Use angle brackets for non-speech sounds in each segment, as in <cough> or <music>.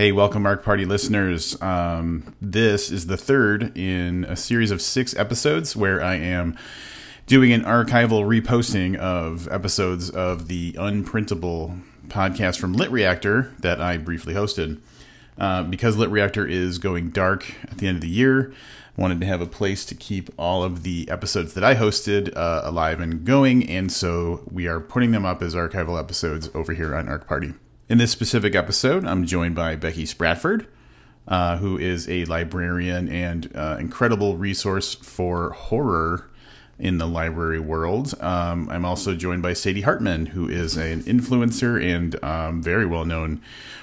Hey, welcome, Arc Party listeners. Um, this is the third in a series of six episodes where I am doing an archival reposting of episodes of the unprintable podcast from LitReactor that I briefly hosted. Uh, because LitReactor is going dark at the end of the year, I wanted to have a place to keep all of the episodes that I hosted uh, alive and going, and so we are putting them up as archival episodes over here on Arc Party. In this specific episode, I'm joined by Becky Spratford, uh, who is a librarian and uh, incredible resource for horror in the library world. Um, I'm also joined by Sadie Hartmann, who is an influencer and um, very well known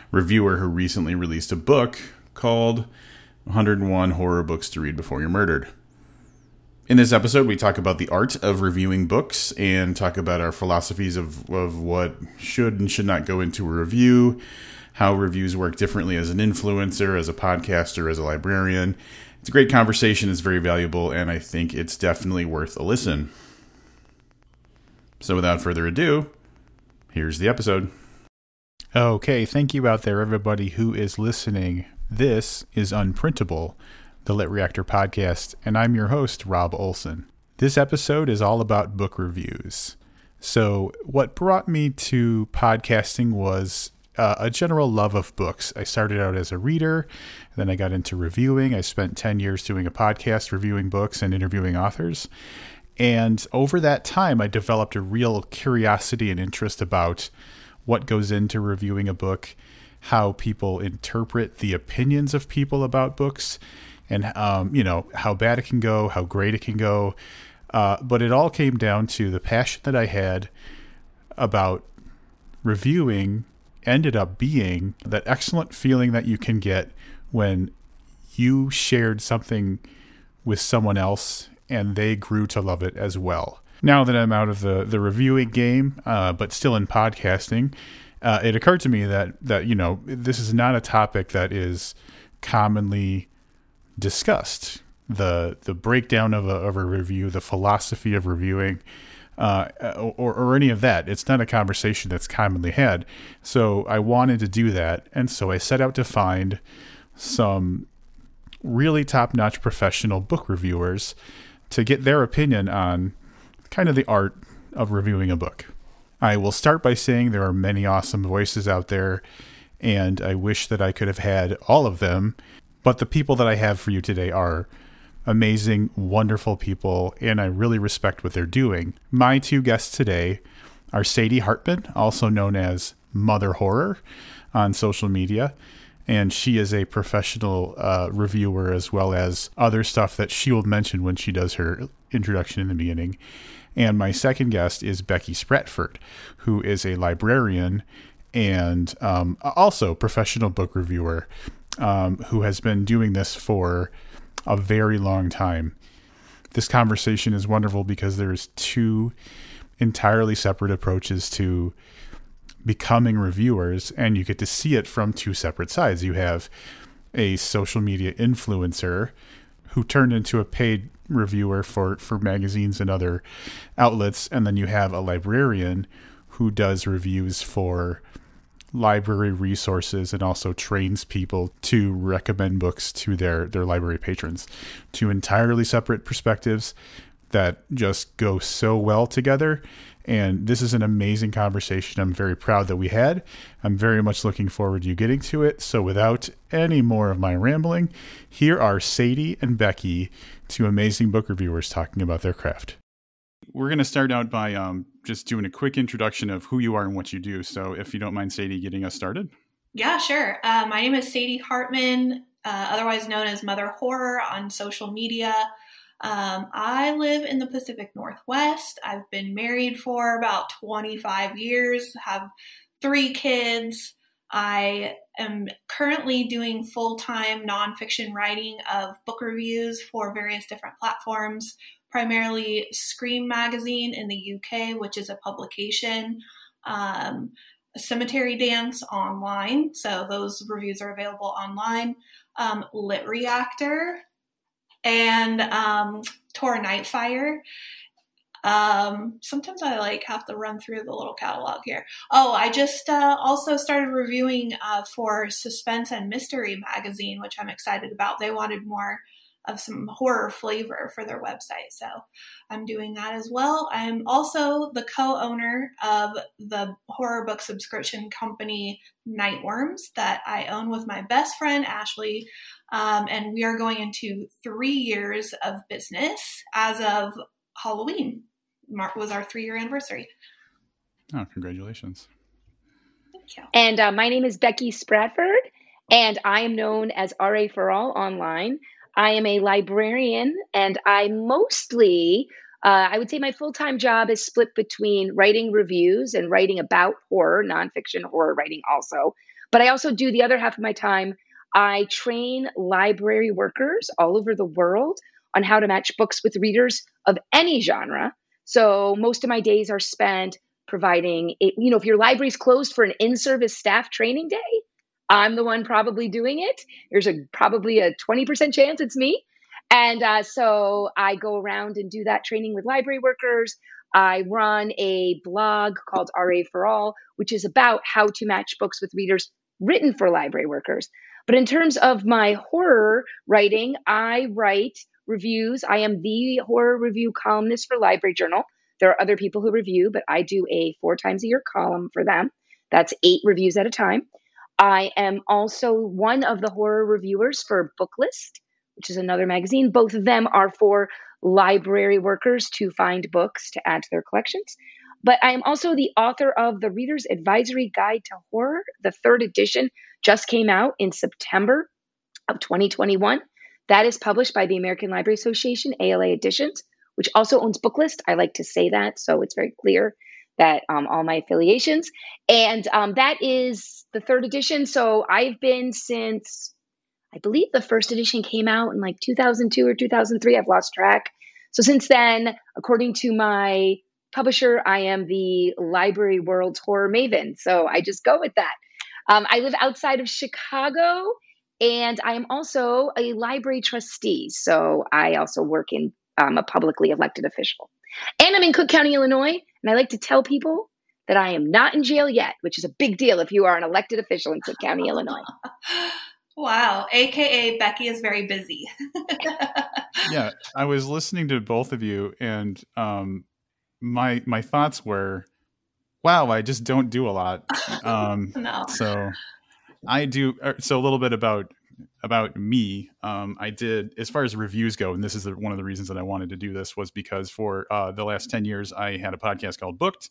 reviewer who recently released a book called 101 Horror Books to Read Before You're Murdered. In this episode, we talk about the art of reviewing books and talk about our philosophies of, of what should and should not go into a review, how reviews work differently as an influencer, as a podcaster, as a librarian. It's a great conversation, it's very valuable, and I think it's definitely worth a listen. So, without further ado, here's the episode. Okay, thank you out there, everybody who is listening. This is Unprintable the LitReactor podcast, and I'm your host, Robb Olson. This episode is all about book reviews. So, what brought me to podcasting was uh, a general love of books. I started out as a reader, then I got into reviewing. I spent 10 years doing a podcast reviewing books and interviewing authors. And over that time, I developed a real curiosity and interest about what goes into reviewing a book, how people interpret the opinions of people about books, and um, you know how bad it can go, how great it can go. Uh, but it all came down to the passion that I had about reviewing ended up being that excellent feeling that you can get when you shared something with someone else and they grew to love it as well. Now that I'm out of the, the reviewing game, uh, but still in podcasting, uh, it occurred to me that, that, you know, this is not a topic that is commonly discussed the the breakdown of a, of a review, the philosophy of reviewing, uh, or, or any of that. It's not a conversation that's commonly had. So I wanted to do that, and so I set out to find some really top notch professional book reviewers to get their opinion on kind of the art of reviewing a book. I will start by saying there are many awesome voices out there, and I wish that I could have had all of them but the people that I have for you today are amazing, wonderful people, and I really respect what they're doing. My two guests today are Sadie Hartmann, also known as Mother Horror on social media. And she is a professional uh, reviewer as well as other stuff that she will mention when she does her introduction in the beginning. And my second guest is Becky Spratford, who is a librarian and um, also professional book reviewer um, who has been doing this for a very long time. This conversation is wonderful because there's two entirely separate approaches to becoming reviewers, and you get to see it from two separate sides. You have a social media influencer who turned into a paid reviewer for, for magazines and other outlets, and then you have a librarian who does reviews for library resources and also trains people to recommend books to their their library patrons. Two entirely separate perspectives that just go so well together. And this is an amazing conversation i'm very proud that we had. I'm very much looking forward to you getting to it. So without any more of my rambling here are sadie and becky two amazing book reviewers talking about their craft we're going to start out by um, just doing a quick introduction of who you are and what you do. So, if you don't mind, Sadie, getting us started. Yeah, sure. Uh, my name is Sadie Hartmann, uh, otherwise known as Mother Horror on social media. Um, I live in the Pacific Northwest. I've been married for about 25 years, have three kids. I am currently doing full time nonfiction writing of book reviews for various different platforms primarily Scream Magazine in the UK, which is a publication, um, Cemetery Dance online. So those reviews are available online. Um, LitReactor and um, Tor Nightfire. Um, sometimes I like have to run through the little catalog here. Oh, I just uh, also started reviewing uh, for Suspense and Mystery magazine, which I'm excited about. They wanted more of some horror flavor for their website. So I'm doing that as well. I'm also the co owner of the horror book subscription company Nightworms that I own with my best friend Ashley. Um, and we are going into three years of business as of Halloween. Mark was our three year anniversary. Oh, congratulations. Thank you. And uh, my name is Becky Spratford, and I am known as RA for All online. I am a librarian, and I mostly, uh, I would say my full time job is split between writing reviews and writing about horror, nonfiction horror writing also. But I also do the other half of my time, I train library workers all over the world on how to match books with readers of any genre. So most of my days are spent providing, it, you know, if your library's closed for an in service staff training day, I'm the one probably doing it. There's a probably a 20% chance it's me. And uh, so I go around and do that training with library workers. I run a blog called RA for All, which is about how to match books with readers written for library workers. But in terms of my horror writing, I write reviews. I am the horror review columnist for Library Journal. There are other people who review, but I do a four times a year column for them. That's eight reviews at a time. I am also one of the horror reviewers for Booklist, which is another magazine. Both of them are for library workers to find books to add to their collections. But I am also the author of the Reader's Advisory Guide to Horror. The third edition just came out in September of 2021. That is published by the American Library Association, ALA Editions, which also owns Booklist. I like to say that so it's very clear that um, all my affiliations. And um, that is the third edition. So I've been since, I believe the first edition came out in like 2002 or 2003. I've lost track. So since then, according to my publisher, I am the library world's horror maven. So I just go with that. Um, I live outside of Chicago and I am also a library trustee. So I also work in um, a publicly elected official. And I'm in Cook County, Illinois. And I like to tell people that I am not in jail yet, which is a big deal if you are an elected official in Cook County, Illinois. <laughs> Wow, aka Becky is very busy. <laughs> yeah, I was listening to both of you, and um, my my thoughts were, "Wow, I just don't do a lot." <laughs> Um, no. So I do. Er, so a little bit about about me, um, I did as far as reviews go, and this is the, one of the reasons that I wanted to do this was because for uh, the last ten years I had a podcast called Booked,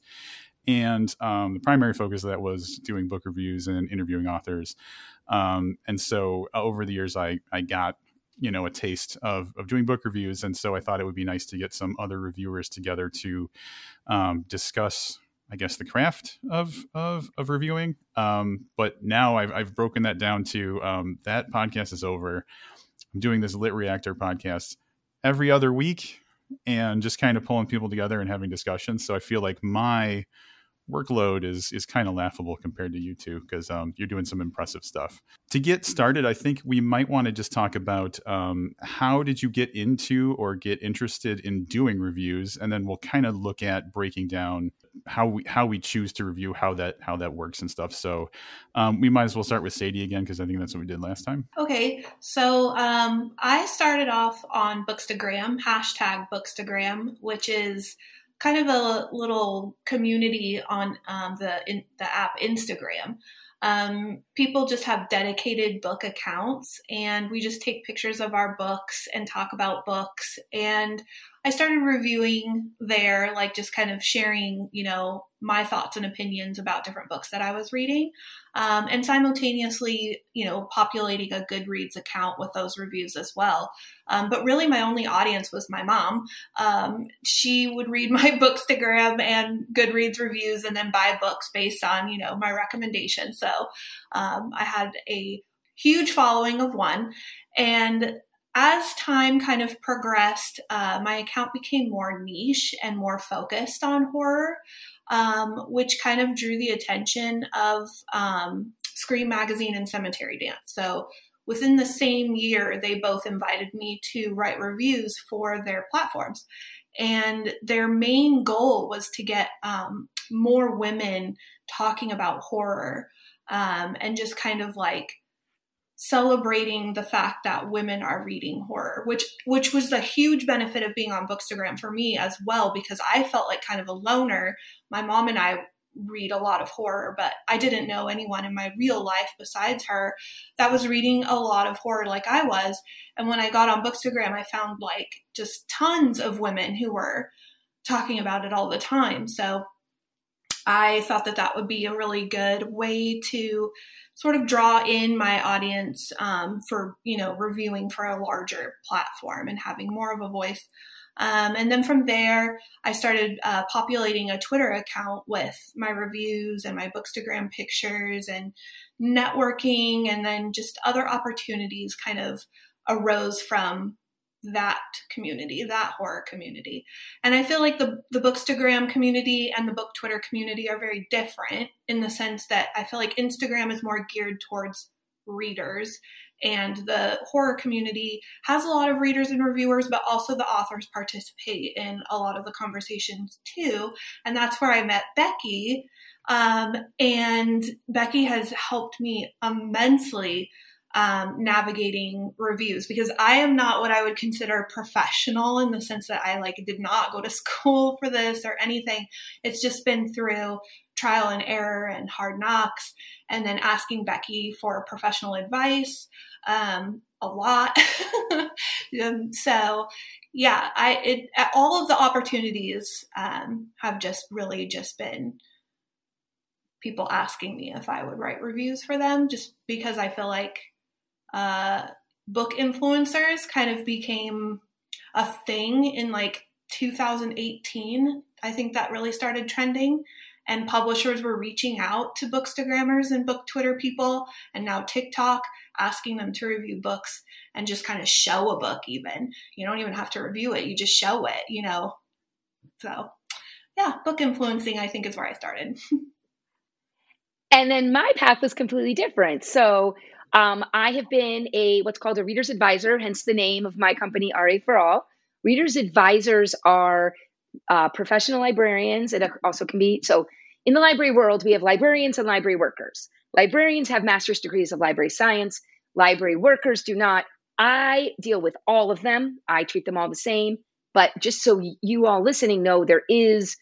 and um, the primary focus of that was doing book reviews and interviewing authors. Um, and so uh, over the years, I I got you know a taste of of doing book reviews, and so I thought it would be nice to get some other reviewers together to um, discuss I guess the craft of of, of reviewing. Um, but now I've I've broken that down to um, that podcast is over. I'm doing this LitReactor podcast every other week and just kind of pulling people together and having discussions. So I feel like my workload is is kind of laughable compared to you two because um, you're doing some impressive stuff. To get started, I think we might want to just talk about um, how did you get into or get interested in doing reviews, and then we'll kind of look at breaking down how we how we choose to review how that how that works and stuff. So um, we might as well start with Sadie again because I think that's what we did last time. Okay, so um, I started off on Bookstagram hashtag Bookstagram, which is kind of a little community on um, the in, the app Instagram. Um, people just have dedicated book accounts, and we just take pictures of our books and talk about books. And I started reviewing there, like just kind of sharing, you know, my thoughts and opinions about different books that I was reading, um, and simultaneously, you know, populating a Goodreads account with those reviews as well. Um, but really, my only audience was my mom. Um, she would read <laughs> my Bookstagram and Goodreads reviews, and then buy books based on, you know, my recommendation. So um, I had a huge following of one, and as time kind of progressed, uh, my account became more niche and more focused on horror, um, which kind of drew the attention of um, Scream Magazine and Cemetery Dance. So within the same year, they both invited me to write reviews for their platforms. and their main goal was to get um, more women talking about horror um, and just kind of like celebrating the fact that women are reading horror, which which was the huge benefit of being on Bookstagram for me as well, because I felt like kind of a loner. My mom and I read a lot of horror, but I didn't know anyone in my real life besides her that was reading a lot of horror like I was. And when I got on Bookstagram, I found like just tons of women who were talking about it all the time. So I thought that that would be a really good way to sort of draw in my audience um, for you know reviewing for a larger platform and having more of a voice. Um, and then from there i started uh, populating a twitter account with my reviews and my bookstagram pictures and networking and then just other opportunities kind of arose from that community, that horror community. And I feel like the the Bookstagram community and the book Twitter community are very different in the sense that I feel like Instagram is more geared towards readers and the horror community has a lot of readers and reviewers but also the authors participate in a lot of the conversations too and that's where i met becky um, and becky has helped me immensely um, navigating reviews because I am not what I would consider professional in the sense that I like did not go to <laughs> school for this or anything. It's just been through trial and error and hard knocks, and then asking Becky for professional advice um, a lot. <laughs> so, yeah, I it all of the opportunities um, have just really just been people asking me if I would write reviews for them, just because I feel like uh, book influencers kind of became a thing in like 2018. I think that really started trending. And publishers were reaching out to bookstagrammers and book Twitter people, and now TikTok asking them to review books and just kind of show a book, even. You don't even have to review it, you just show it, you know. So, yeah, book influencing, I think, is where I started. <laughs> and then my path was completely different. So, um, I have been a what's called a reader's advisor, hence the name of my company, RA for All. Reader's advisors are uh, professional librarians. It also can be so in the library world, we have librarians and library workers. Librarians have master's degrees of library science, library workers do not. I deal with all of them. I treat them all the same. But just so you all listening know, there is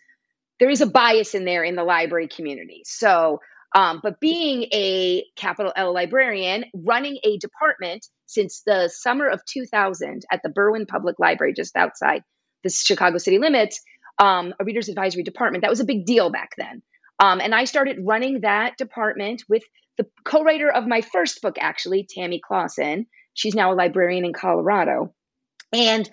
there is a bias in there in the library community. So um, but being a capital L librarian, running a department since the summer of 2000 at the Berwyn Public Library, just outside the Chicago city limits, um, a reader's advisory department, that was a big deal back then. Um, and I started running that department with the co writer of my first book, actually, Tammy Clausen. She's now a librarian in Colorado. And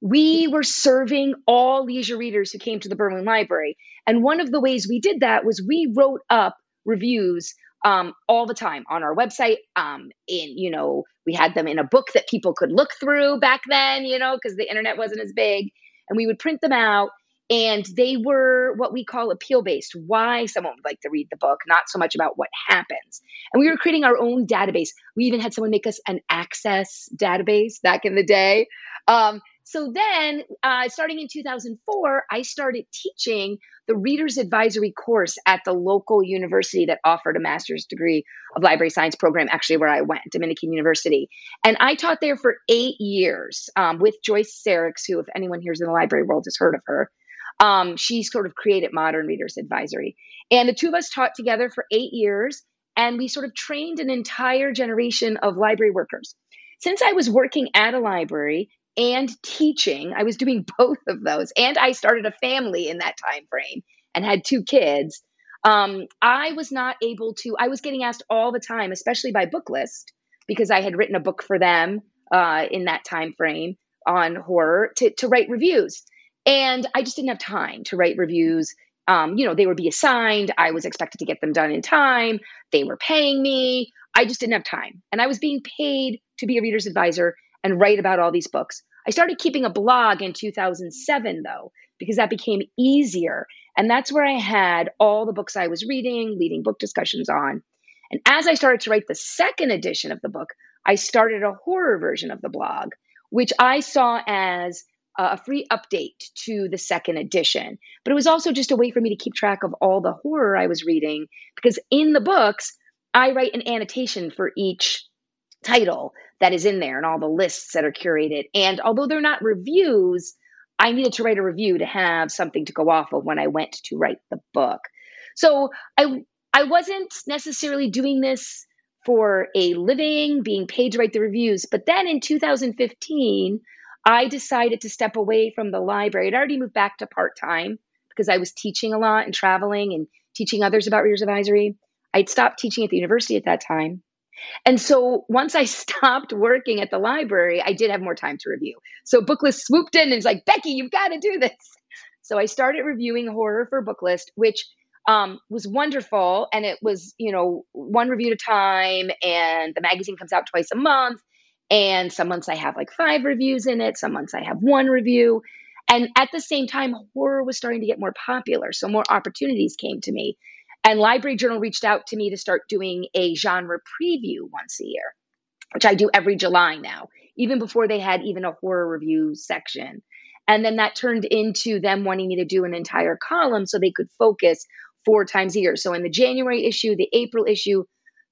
we were serving all leisure readers who came to the Berwyn Library. And one of the ways we did that was we wrote up reviews um, all the time on our website. Um, in you know, we had them in a book that people could look through back then, you know, because the internet wasn't as big, and we would print them out. And they were what we call appeal based. Why someone would like to read the book, not so much about what happens. And we were creating our own database. We even had someone make us an access database back in the day. Um, so then, uh, starting in 2004, I started teaching the Reader's Advisory course at the local university that offered a master's degree of library science program, actually, where I went, Dominican University. And I taught there for eight years um, with Joyce Saricks, who, if anyone here is in the library world, has heard of her. Um, she sort of created Modern Reader's Advisory. And the two of us taught together for eight years, and we sort of trained an entire generation of library workers. Since I was working at a library, and teaching. I was doing <laughs> both of those, and I started a family in that time frame and had two kids. Um, I was not able to. I was getting asked all the time, especially by Booklist, because I had written a book for them uh, in that time frame on horror to, to write reviews, and I just didn't have time to write reviews. Um, you know, they would be assigned. I was expected to get them done in time. They were paying me. I just didn't have time, and I was being paid to be a reader's advisor and write about all these books. I started keeping a blog in 2007, though, because that became easier. And that's where I had all the books I was reading, leading book discussions on. And as I started to write the second edition of the book, I started a horror version of the blog, which I saw as a free update to the second edition. But it was also just a way for me to keep track of all the horror I was reading because in the books, I write an annotation for each title that is in there and all the lists that are curated. And although they're not reviews, I needed to write a review to have something to go off of when I went to write the book. So I I wasn't necessarily doing this for a living, being paid to write the reviews. But then in 2015, I decided to step away from the library. I'd already moved back to part time because I was teaching a lot and traveling and teaching others about Reader's Advisory. I'd stopped teaching at the university at that time. And so once I <laughs> stopped working at the library, I did have more time to review. So Booklist swooped in and was like, Becky, you've got to do this. <laughs> So I started reviewing horror for Booklist, which um, was wonderful. And it was, you know, one review at a time. And the magazine comes out twice a month. And some months I have like five reviews in it, some months I have one review. And at the same time, horror was starting to get more popular. So more opportunities came to me. And Library Journal reached out to me to start doing a genre preview once a year, which I do every July now, even before they had even a horror review section. And then that turned into them wanting me to do an entire column so they could focus four times a year. So in the January issue, the April issue,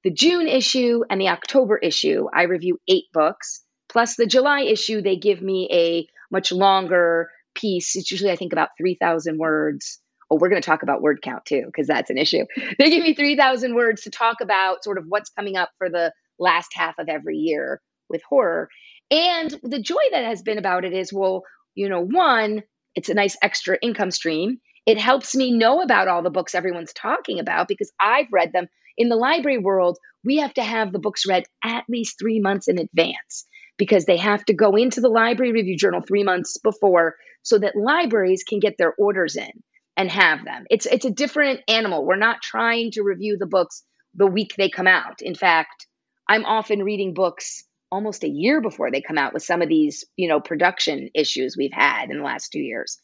the June issue, and the October issue, I review eight books. Plus the July issue, they give me a much longer piece. It's usually, I think, about 3,000 words oh, we're going to talk about word count too, because that's an issue. <laughs> They give me 3,000 words to talk about sort of what's coming up for the last half of every year with horror. And the joy that has been about it is, well, you know, one, it's a nice extra income stream. It helps me know about all the books everyone's talking about because I've read them. In the library world, we have to have the books read at least three months in advance because they have to go into the library review journal three months before so that libraries can get their orders in and have them. It's it's a different animal. We're not trying to review the books the week they come out. In fact, I'm often reading books almost a year before they come out with some of these, you know, production issues we've had in the last 2 years.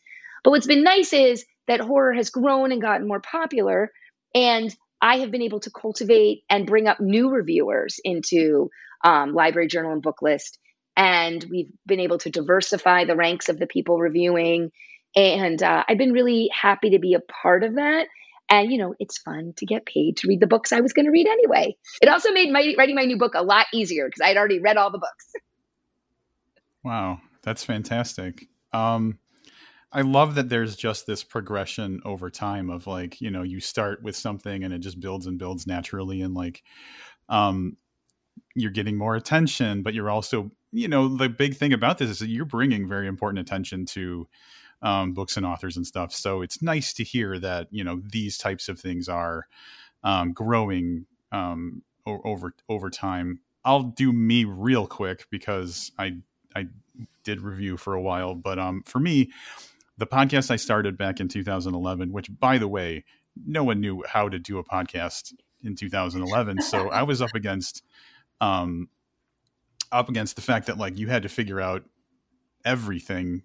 But what's been nice is that horror has grown and gotten more popular and I have been able to cultivate and bring up new reviewers into um, Library Journal and Booklist. And we've been able to diversify the ranks of the people reviewing and uh, I've been really happy to be a part of that. And, you know, it's fun to get paid to read the books I was going to read anyway. It also made my, writing my new book a lot easier because I'd already read all the books. <laughs> Wow, that's fantastic. Um, I love that there's just this progression over time of like, you know, you start with something and it just builds and builds naturally. And like, um, you're getting more attention, but you're also, you know, the big thing about this is that you're bringing very important attention to um, books and authors and stuff. So it's nice to hear that you know these types of things are um, growing um, o- over over time. I'll do me real quick because I I did review for a while, but um, for me, the podcast I started back in 2011, which by the way, no one knew how to do a podcast in 2011, so I was up against um up against the fact that like you had to figure out everything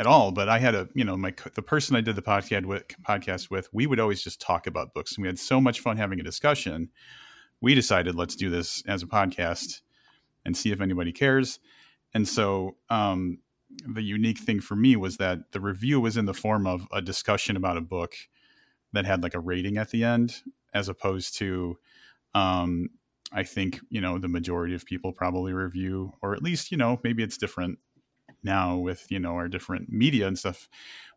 at all, but I had a, you know, my the person I did the podcast with, podcast with, we would always just talk about books, and we had so much fun having a discussion. We decided let's do this as a podcast and see if anybody cares. And so, um, the unique thing for me was that the review was in the form of a discussion about a book that had like a rating at the end, as opposed to, um, I think you know the majority of people probably review, or at least you know maybe it's different now with you know our different media and stuff,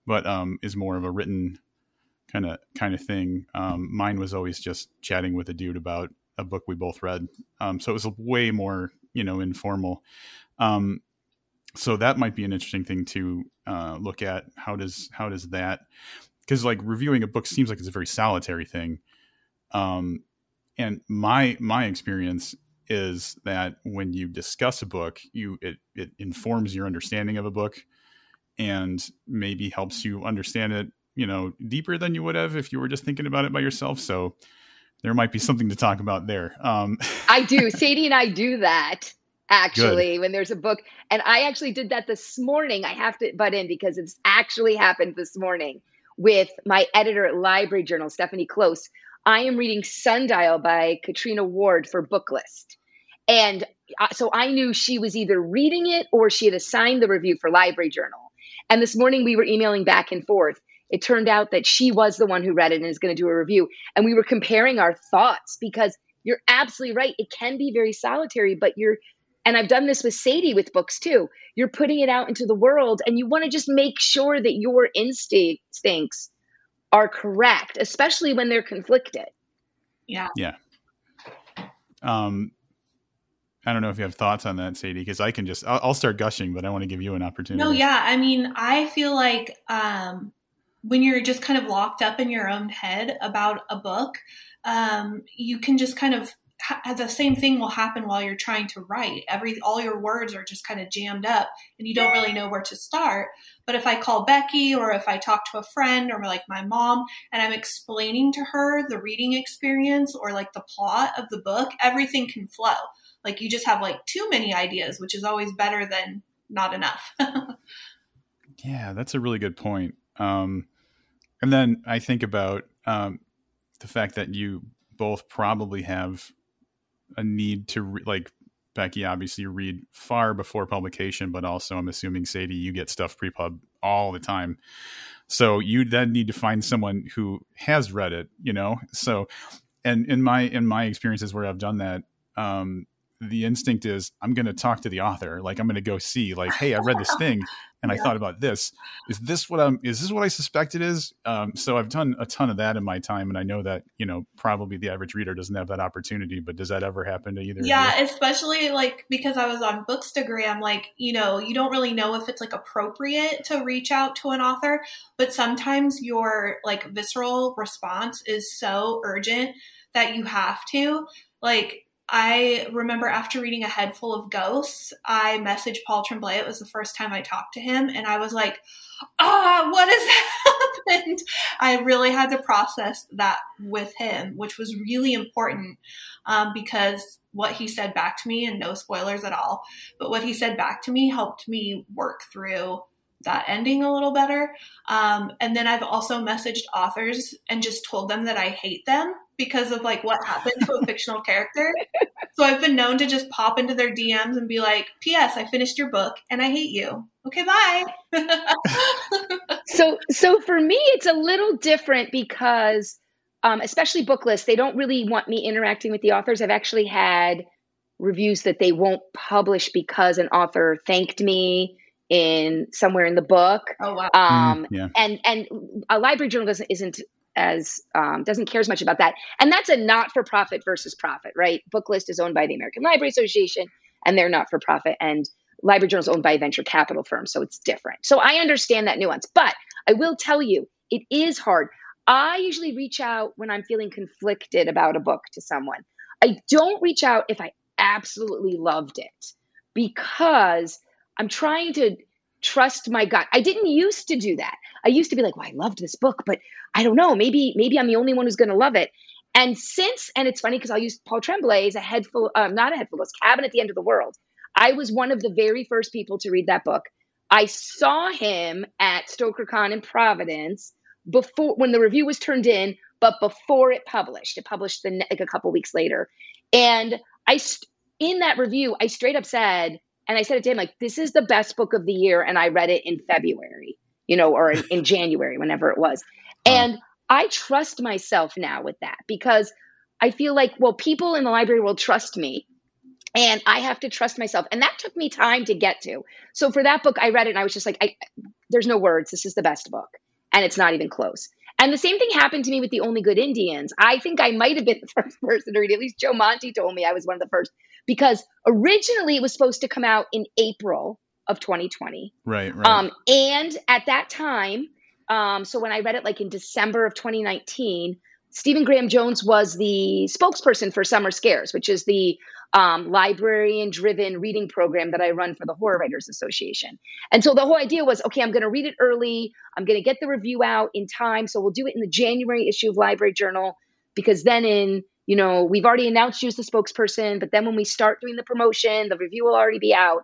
but um, is more of a written kind of kind of thing. Um, mine was always just chatting with a dude about a book we both read, um, so it was way more you know informal. Um, so that might be an interesting thing to uh, look at. How does how does that? Because like reviewing a book seems like it's a very solitary thing. Um, and my my experience is that when you discuss a book, you it it informs your understanding of a book and maybe helps you understand it, you know, deeper than you would have if you were just thinking about it by yourself. So there might be something to talk about there. Um, I do. <laughs> Sadie and I do that actually Good. when there's a book. And I actually did that this morning. I have to butt in because it's actually happened this morning with my editor at Library Journal, Stephanie Klose. I am reading Sundial by Catriona Ward for Booklist. And so I knew she was either reading it or she had assigned the review for Library Journal. And this morning we were emailing back and forth. It turned out that she was the one who read it and is going to do a review. And we were comparing our thoughts because you're absolutely right. It can be very solitary, but you're, and I've done this with Sadie with books too. You're putting it out into the world and you want to just make sure that your instincts are correct, especially when they're conflicted. Yeah. Yeah. Um, I don't know if you have thoughts on that, Sadie, because I can just I'll, I'll, start gushing, but I want to give you an opportunity. No, yeah. I mean, I feel like um, when you're just kind of locked up in your own head about a book, um, you can just kind of ha- the same thing will happen while you're trying to write. Every all your words are just kind of jammed up, and you don't really know where to start. But if I call Becky or if I talk to a friend or like my mom and I'm explaining to her the reading experience or like the plot of the book, everything can flow like you just have like too many ideas, which is always better than not enough. <laughs> yeah, that's a really good point. Um, and then I think about um, the fact that you both probably have a need to re- like Becky obviously read far before publication, but also I'm assuming Sadie you get stuff pre-pub all the time. So you then need to find someone who has read it, you know. So and in my in my experiences where I've done that, um, the instinct is I'm going to talk to the author. Like I'm going to go see like, Hey, I read this thing <laughs> and yeah. I thought about this. Is this what I'm, is this what I suspect it is? Um, so I've done a ton of that in my time. And I know that, you know, probably the average reader doesn't have that opportunity, but does that ever happen to either? Yeah. Especially like, because I was on Bookstagram, like, you know, you don't really know if it's like appropriate to reach out to an author, but sometimes your like visceral response is so urgent that you have to like I remember after reading A Head Full of Ghosts, I messaged Paul Tremblay. It was the first time I talked to him, and I was like, ah, what has <laughs> happened? I really had to process that with him, which was really important um, because what he said back to me, and no spoilers at all, but what he said back to me helped me work through that ending a little better. Um, and then I've also messaged authors and just told them that I hate them because of like what happened to a fictional character. So I've been known to just pop into their DMs and be like, "P.S. I finished your book and I hate you." Okay, bye. so, so for me, it's a little different because, um, especially Booklist, they don't really want me interacting with the authors. I've actually had reviews that they won't publish because an author thanked me in somewhere in the book. Oh wow! Um, mm, yeah. And and a library journal doesn't isn't as um, doesn't care as much about that, and that's a not for profit versus profit, right? Booklist is owned by the American Library Association, and they're not for profit, and Library Journal is owned by a venture capital firm, so it's different. So I understand that nuance, but I will tell you, it is hard. I usually reach out when I'm feeling conflicted about a book to someone. I don't reach out if I absolutely loved it because I'm trying to trust my gut. I didn't used to do that. I used to be like, well, I loved this book, but I don't know, maybe, maybe I'm the only one who's going to love it. And since, and it's funny because I'll use Paul Tremblay as a head full, um, not a head full, it's Cabin at the End of the World. I was one of the very first people to read that book. I saw him at StokerCon in Providence before when the review was turned in, but before it published. It published the like a couple weeks later, and I in that review I straight up said, and I said it to him like, "This is the best book of the year," and I read it in February, you know, or in, in <laughs> January, whenever it was. And I trust myself now with that because I feel like, well, people in the library will trust me and I have to trust myself. And that took me time to get to. So for that book, I read it and I was just like, I, there's no words. This is the best book. And it's not even close. And the same thing happened to me with The Only Good Indians. I think I might have been <laughs> the first person to read it. At least Joe Monti told me I was one of the first because originally it was supposed to come out in April of 2020. Right, right. Um, and at that time, um, so when I read it like in December of 2019, Stephen Graham Jones was the spokesperson for Summer Scares, which is the um, librarian driven reading program that I run for the Horror Writers Association. And so the whole idea was okay, I'm going to read it early. I'm going to get the review out in time. So we'll do it in the January issue of Library Journal because then in you know, we've already announced you as the spokesperson, but then when we start doing the promotion, the review will already be out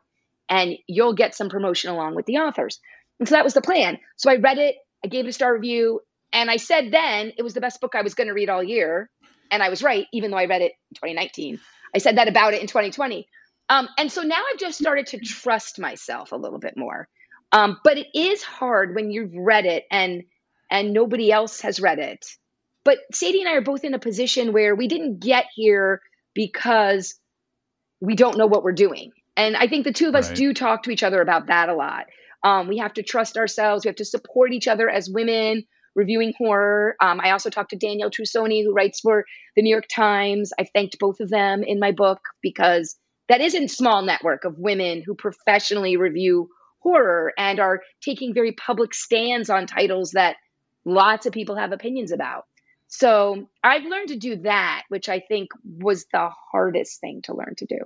and you'll get some promotion along with the authors. And so that was the plan. So I read it, I gave it a star review, and I said then it was the best book I was going to read all year. And I was right, even though I read it in 2019. I said that about it in 2020. Um, and so now I've just started to trust myself a little bit more. Um, but it is hard when you've read it and and nobody else has read it. But Sadie and I are both in a position where we didn't get here because we don't know what we're doing. And I think the two of us right. do talk to each other about that a lot. Um, we have to trust ourselves. We have to support each other as women reviewing horror. Um, I also talked to Danielle Trussoni, who writes for the New York Times. I thanked both of them in my book because that isn't a small network of women who professionally review horror and are taking very public stands on titles that lots of people have opinions about. So I've learned to do that, which I think was the hardest thing to learn to do.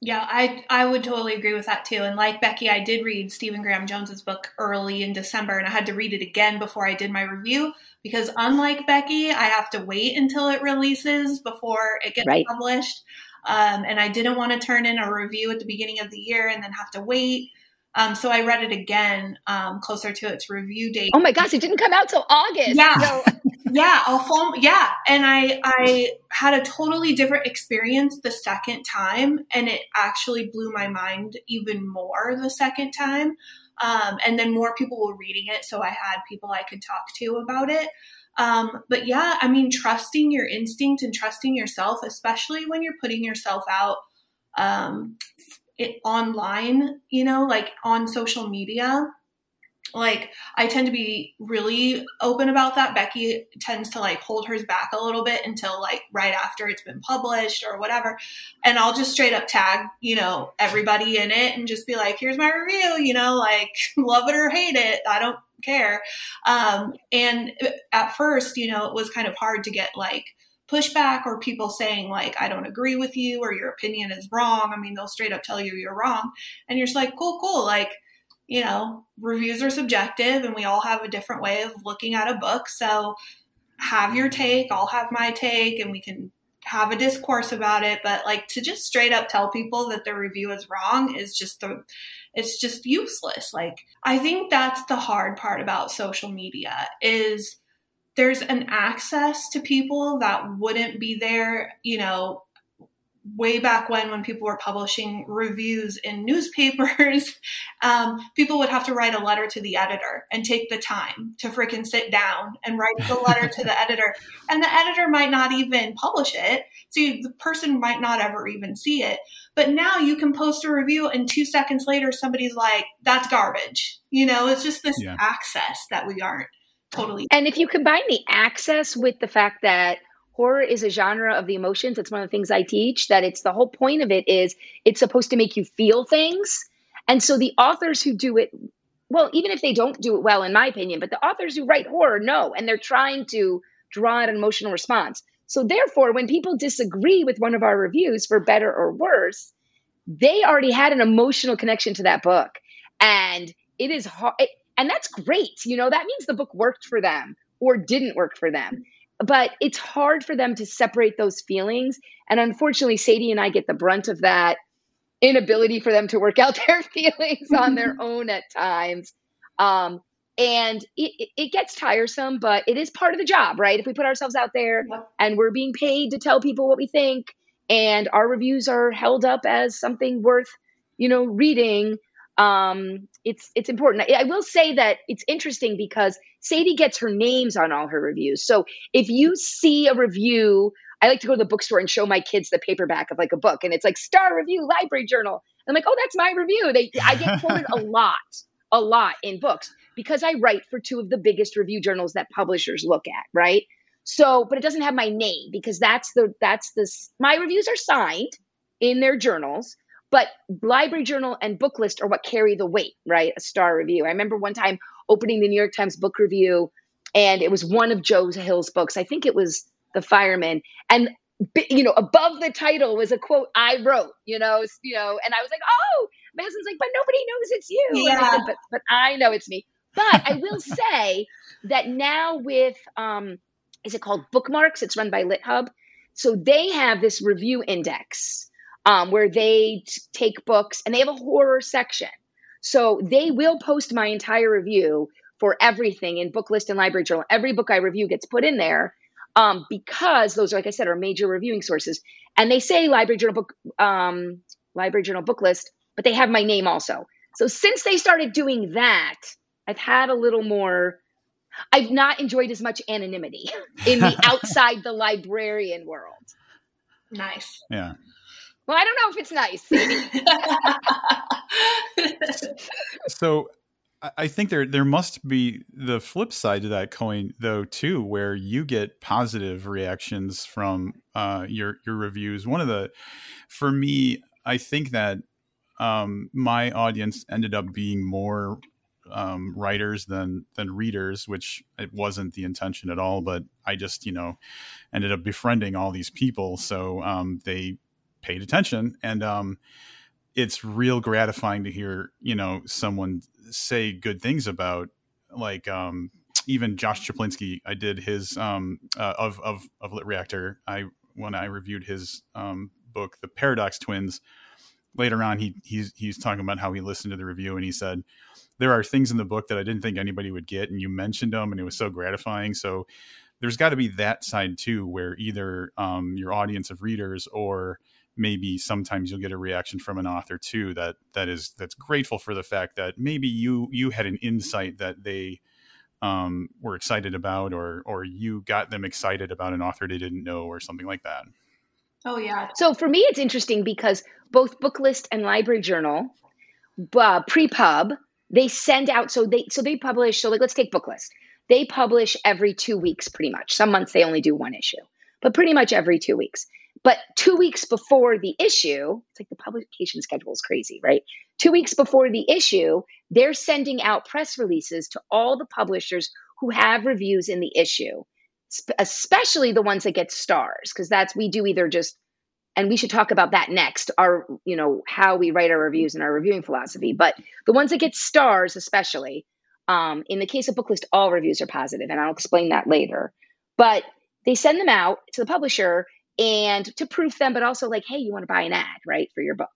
Yeah, I I would totally agree with that too. And like Becky, I did read Stephen Graham Jones's book early in December, and I had to read it again before I did my review because unlike Becky, I have to wait until it releases before it gets right. published. Um, and I didn't want to turn in a review at the beginning of the year and then have to wait. Um, so I read it again um, closer to its review date. Oh my gosh, it didn't come out till August. Yeah, so. Yeah, I'll film. Yeah, and I I had a totally different experience the second time, and it actually blew my mind even more the second time. Um, and then more people were reading it, so I had people I could talk to about it. Um, but yeah, I mean, trusting your instinct and trusting yourself, especially when you're putting yourself out um, it, online, you know, like on social media. Like, I tend to be really open about that. Becky tends to like hold hers back a little bit until like right after it's been published or whatever. And I'll just straight up tag, you know, everybody in it and just be like, here's my review, you know, like <laughs> love it or hate it. I don't care. Um, and at first, you know, it was kind of hard to get like pushback or people saying like, I don't agree with you or your opinion is wrong. I mean, they'll straight up tell you you're wrong. And you're just like, cool, cool. Like, you know, reviews are subjective and we all have a different way of looking at a book. So have your take, I'll have my take, and we can have a discourse about it. But like to just straight up tell people that their review is wrong is just the it's just useless. Like, I think that's the hard part about social media is there's an access to people that wouldn't be there, you know, way back when when people were publishing reviews in newspapers <laughs> um, people would have to write a letter to the editor and take the time to freaking sit down and write the letter to the <laughs> editor. And the editor might not even publish it so you, the person might not ever even see it. But now you can post a review and two seconds later somebody's like that's garbage. You know it's just this yeah. access that we aren't totally and if you combine the access with the fact that horror is a genre of the emotions. It's one of the things I teach that it's the whole point of it is it's supposed to make you feel things. And so the authors who do it, well, even if they don't do it well, in my opinion, but the authors who write horror know, and they're trying to draw an emotional response. So therefore, when people disagree with one of our reviews for better or worse, they already had an emotional connection to that book. And it is hard. And that's great. You know, that means the book worked for them or didn't work for them but it's hard for them to separate those feelings. And unfortunately, Sadie and I get the brunt of that inability for them to work out <laughs> their feelings on their <laughs> own at times. Um, and it, it gets tiresome, but it is part of the job, right? If we put ourselves out there and we're being paid to tell people what we think, and our reviews are held up as something worth, you know, reading, um, it's it's important. I, I will say that it's interesting because Sadie gets her names on all her reviews. So if you see a review, I like to go to the bookstore and show my kids the paperback of like a book, and it's like Star Review Library Journal. I'm like, oh, that's my review. They I get quoted a lot, a lot in books because I write for two of the biggest review journals that publishers look at, right? So, but it doesn't have my name because that's the that's the my reviews are signed in their journals but Library Journal and Booklist are what carry the weight, right? A star review. I remember one time opening the New York Times book review, and it was one of Joe Hill's books. I think it was The Fireman, and you know, above the title was a quote I wrote. You know, you know, and I was like, oh, my husband's like, but nobody knows it's you. Yeah. Said, but but I know it's me. But I will say that now with um, is it called Bookmarks? It's run by LitHub. So they have this review index um, where they t- take books and they have a horror section. So they will post my entire review for everything in Booklist and Library Journal. Every book I review gets put in there um, because those, like I said, are major reviewing sources. And they say Library Journal book, um, Library Journal Booklist, but they have my name also. So since they started doing that, I've had a little more I've not enjoyed as much anonymity <laughs> in the <laughs> outside the librarian world. Nice. Yeah. Well, I don't know if it's nice. <laughs> so I think there there must be the flip side to that coin though too, where you get positive reactions from uh, your your reviews. One of the, for me, I think that um, my audience ended up being more um, writers than than readers, which it wasn't the intention at all. But I just you know ended up befriending all these people, so um, they paid attention, and um, it's real gratifying to hear you know someone say good things about like um, even Josh Chaplinsky. I did his um, uh, of of of LitReactor. I when I reviewed his um, book, The Paradox Twins. Later on, he he's he's talking about how he listened to the review and he said there are things in the book that I didn't think anybody would get, and you mentioned them, and it was so gratifying. So there's got to be that side too, where either um, your audience of readers or maybe sometimes you'll get a reaction from an author too that that is that's grateful for the fact that maybe you you had an insight that they um, were excited about, or or you got them excited about an author they didn't know, or something like that. Oh yeah. So for me, it's interesting because both Booklist and Library Journal, uh, pre-pub, they send out so they so they publish so like let's take Booklist they publish every two weeks pretty much some months they only do one issue but pretty much every two weeks but two weeks before the issue it's like the publication schedule is crazy right? Two weeks before the issue they're sending out press releases to all the publishers who have reviews in the issue especially the ones that get stars because that's we do either just and we should talk about that next our you know how we write our reviews and our reviewing philosophy but the ones that get stars especially um, in the case of booklist all reviews are positive and i'll explain that later. But they send them out to the publisher and to proof them but also like hey you want to buy an ad right for your book.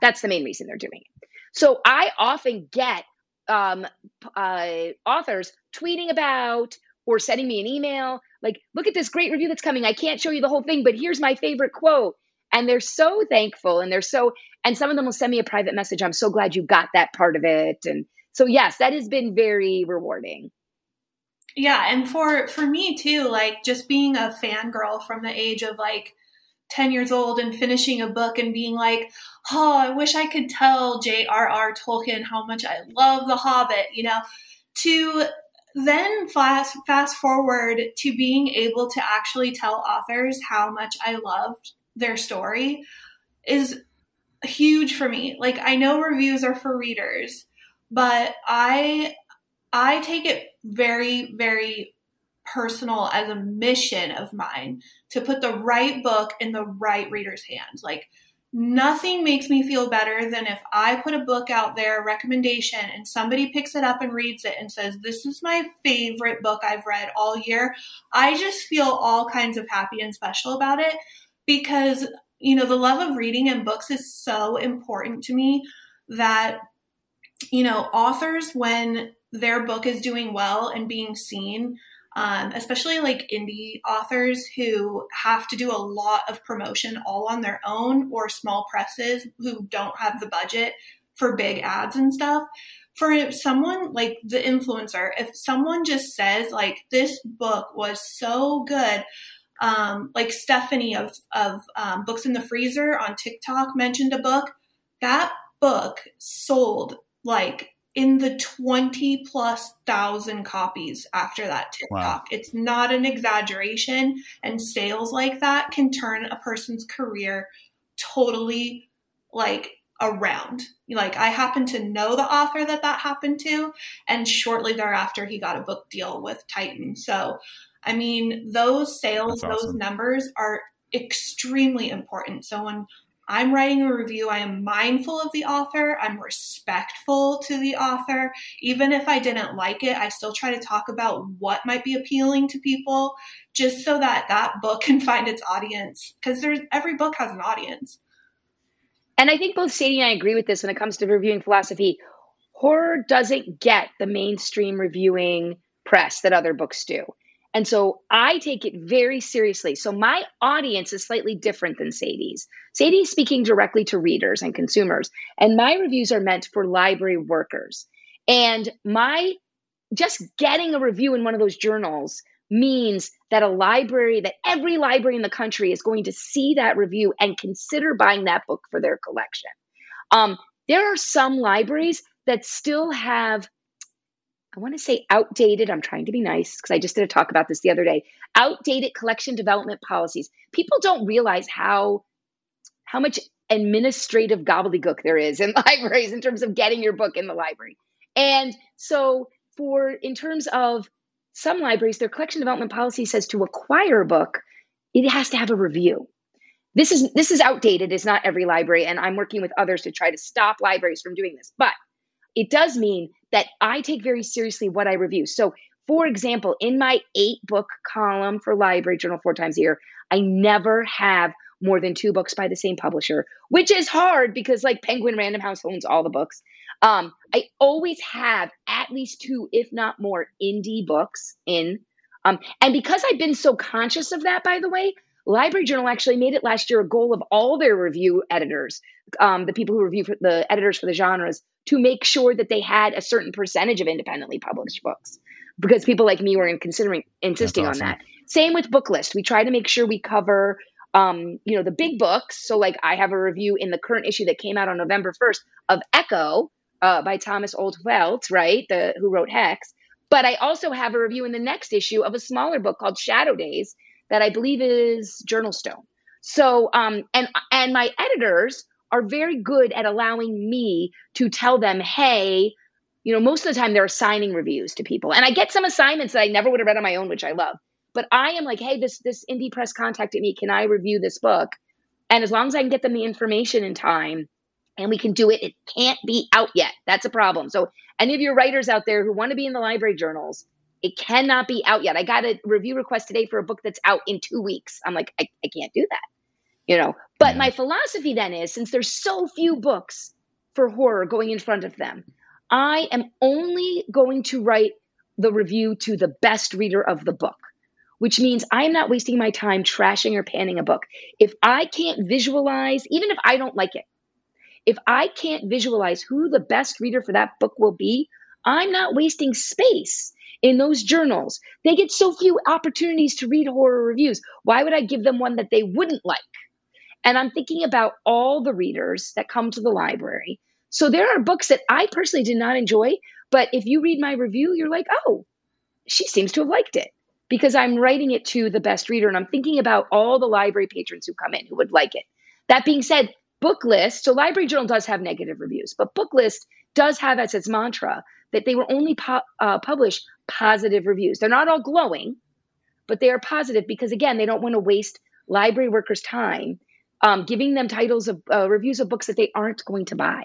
That's the main reason they're doing it. So i often get um, uh, authors tweeting about or sending me an email like look at this great review that's coming. I can't show you the whole thing but here's my favorite quote. And they're so thankful and they're so and some of them will send me a private message i'm so glad you got that part of it. And so yes that has been very rewarding yeah and for for me too like just being a fangirl from the age of like 10 years old and finishing a book and being like oh i wish i could tell j.r.r tolkien how much i love the hobbit you know to then fast fast forward to being able to actually tell authors how much i loved their story is huge for me. Like I know reviews are for readers, but I I take it very very personal as a mission of mine to put the right book in the right reader's hands. Like nothing makes me feel better than if I put a book out there, recommendation, and somebody picks it up and reads it and says, This is my favorite book I've read all year. I just feel all kinds of happy and special about it because you know the love of reading and books is so important to me that you know authors when their book is doing well and being seen um, especially like indie authors who have to do a lot of promotion all on their own or small presses who don't have the budget for big ads and stuff for someone like the influencer if someone just says like this book was so good um, like Stephanie of of um, Books in the Freezer on TikTok mentioned a book. That book sold like in the 20 plus thousand copies after that TikTok. Wow. It's not an exaggeration. And sales like that can turn a person's career totally like around. Like I happen to know the author that that happened to, and shortly thereafter he got a book deal with Titan. So I mean, those sales, awesome. those numbers are extremely important. So when I'm writing a review, I am mindful of the author, I'm respectful to the author. Even if I didn't like it, I still try to talk about what might be appealing to people just so that that book <laughs> can find its audience because there's every book has an audience. And I think both Sadie and I agree with this when it comes to reviewing philosophy. Horror doesn't get the mainstream reviewing press that other books do. And so I take it very seriously. So my audience is slightly different than Sadie's. Sadie's speaking directly to readers and consumers, and my reviews are meant for library workers. And my just getting a review in one of those journals means that a library, that every library in the country is going to see that review and consider buying that book for their collection. Um, there are some libraries that still have, I want to say outdated, I'm trying to be nice because I just did a talk about this the other day, outdated collection development policies. People don't realize how how much administrative gobbledygook there is in <laughs> libraries in terms of getting your book in the library. And so for in terms of some libraries, their collection development policy says to acquire a book, it has to have a review. This is this is outdated. It's not every library, and I'm working with others to try to stop libraries from doing this. But it does mean that I take very seriously what I review. So, for example, in my eight book column for Library Journal four times a year, I never have more than two books by the same publisher, which is hard because like Penguin Random House owns all the books. Um, I always have at least two, if not more, indie books in. Um, and because I've been so conscious of that, by the way, Library Journal actually made it last year a goal of all their review editors, um, the people who review the editors for the genres, to make sure that they had a certain percentage of independently published books. Because people like me were considering insisting awesome. on that. Same with book Booklist. We try to make sure we cover um, you know, the big books. So, like, I have a review in the current issue that came out on November 1st of Echo uh, by Thomas Olde Heuvelt, right? The who wrote Hex. But I also have a review in the next issue of a smaller book called Shadow Days that I believe is JournalStone. So, um, and and my editors are very good at allowing me to tell them, hey, you know, most of the time they're assigning reviews to people, and I get some assignments that I never would have read on my own, which I love. But I am like, hey, this this indie press contacted me. Can I review this book? And as long as I can get them the information in time and we can do it, it can't be out yet. That's a problem. So any of your writers out there who want to be in the library journals, it cannot be out yet. I got a review request today for a book that's out in two weeks. I'm like, I, I can't do that. You know, but yeah. my philosophy then is since there's so few books for horror going in front of them, I am only going to write the review to the best reader of the book which means I'm not wasting my time trashing or panning a book. If I can't visualize, even if I don't like it, if I can't visualize who the best reader for that book will be, I'm not wasting space in those journals. They get so few opportunities to read horror reviews. Why would I give them one that they wouldn't like? And I'm thinking about all the readers that come to the library. So there are books that I personally did not enjoy, but if you read my review, you're like, oh, she seems to have liked it because I'm writing it to the best reader and I'm thinking about all the library patrons who come in who would like it. That being said, Booklist, so Library Journal does have negative reviews, but Booklist does have as its mantra that they will only po- uh, publish positive reviews. They're not all glowing, but they are positive because, again, they don't want to waste library workers' time um, giving them titles of uh, reviews of books that they aren't going to buy.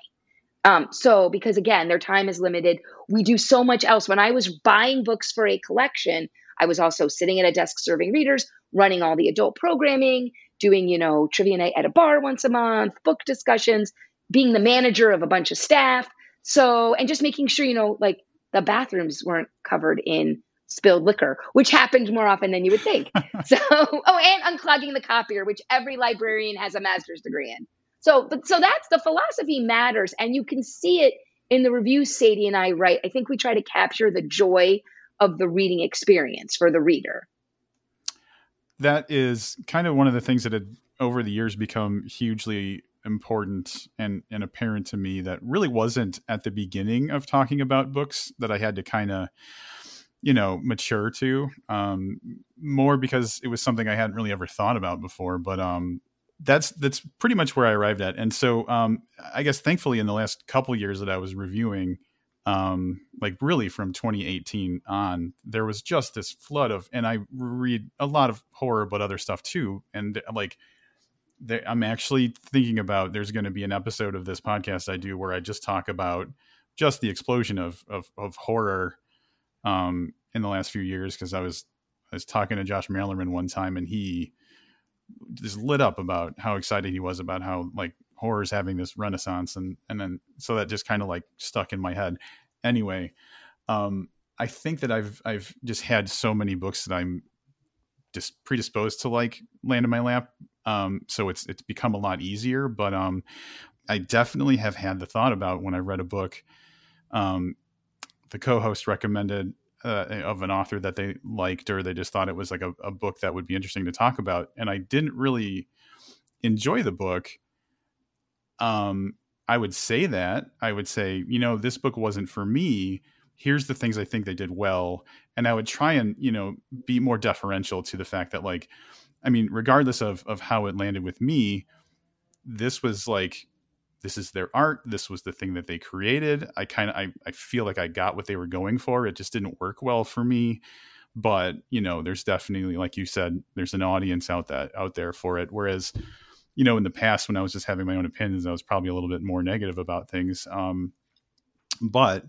Um, so, because again, their time is limited, we do so much else. When I was buying books for a collection, I was also sitting at a desk serving readers, running all the adult programming, doing, you know, trivia night at a bar once a month, book discussions, being the manager of a bunch of staff. So, and just making sure, you know, like the bathrooms weren't covered in spilled liquor, which happened more often than you would think. <laughs> so, oh, and unclogging the copier, which every librarian has a master's degree in. So, but so that's the philosophy matters, and you can see it in the reviews Sadie and I write. I think we try to capture the joy of the reading experience for the reader. That is kind of one of the things that had over the years become hugely important and, and apparent to me that really wasn't at the beginning of talking about books that I had to kind of you know mature to um more because it was something i hadn't really ever thought about before but um that's that's pretty much where i arrived at. And so um i guess thankfully in the last couple years that i was reviewing um like really from 2018 on there was just this flood of and i read a lot of horror but other stuff too. And like i'm actually thinking about there's going to be an episode of this podcast i do where i just talk about just the explosion of of, of horror um in the last few years because i was i was talking to josh Malerman one time and he just lit up about how excited he was about how like horror is having this renaissance and and then so that just kind of like stuck in my head anyway um I think that I've I've just had so many books that I'm just predisposed to like land in my lap. Um, so it's it's become a lot easier. But um, I definitely have had the thought about when I read a book. Um, the co-host recommended uh, of an author that they liked or they just thought it was like a, a book that would be interesting to talk about, and I didn't really enjoy the book. Um, I would say that I would say, you know, this book wasn't for me. Here's the things I think they did well, and I would try and you know be more deferential to the fact that like, I mean, regardless of of how it landed with me, this was like this is their art this was the thing that they created. I kind of I, I feel like i got what they were going for it just didn't work well for me. But you know there's definitely like you said there's an audience out that out there for it. Whereas you know in the past when i was just having my own opinions i was probably a little bit more negative about things. Um but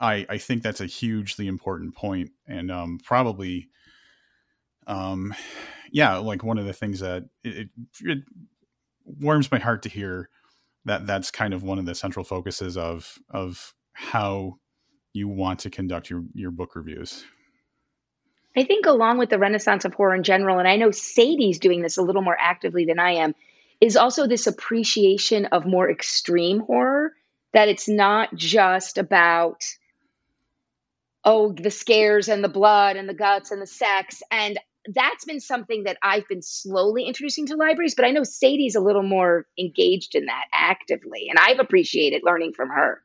i i think that's a hugely important point and um probably um yeah like one of the things that it, it, it warms my heart to hear that that's kind of one of the central focuses of of how you want to conduct your your book reviews. I think along with the renaissance of horror in general, and I know Sadie's doing this a little more actively than I am, is also this appreciation of more extreme horror. That it's not just about oh the scares and the blood and the guts and the sex and that's been something that I've been slowly introducing to libraries, but I know Sadie's a little more engaged in that actively, and I've appreciated learning from her.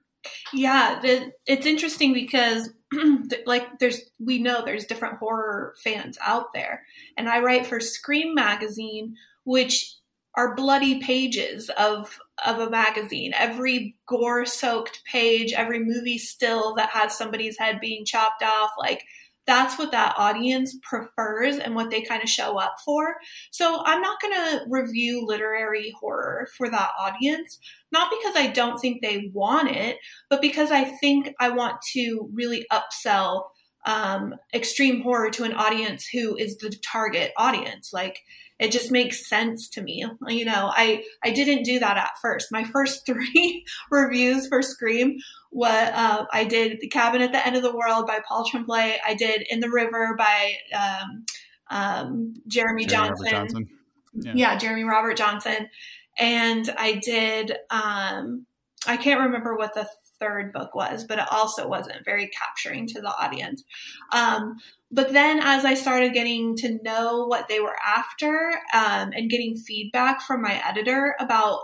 Yeah, it's interesting because <clears throat> like there's we know there's different horror fans out there, and I write for Scream magazine, which are bloody pages of of a magazine. Every gore soaked page, every movie still that has somebody's head being chopped off, like that's what that audience prefers and what they kind of show up for. So I'm not going to review literary horror for that audience, not because I don't think they want it, but because I think I want to really upsell um, extreme horror to an audience who is the target audience. Like, it just makes sense to me. You know, I I didn't do that at first. My first <laughs> three reviews for Scream, what uh, I did, "The Cabin at the End of the World" by Paul Tremblay. I did "In the River" by um, um, Jeremy, Jeremy Johnson. Johnson. Yeah. yeah. Jeremy Robert Johnson, and I did. Um, I can't remember what the third book was, but it also wasn't very capturing to the audience. Um, but then as I started getting to know what they were after um, and getting feedback from my editor about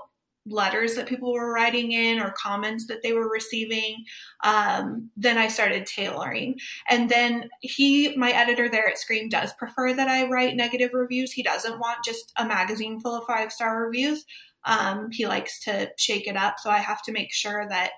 letters that people were writing in or comments that they were receiving um, then i started tailoring and then he my editor there at scream does prefer that i write negative reviews he doesn't want just a magazine full of five star reviews um, he likes to shake it up so i have to make sure that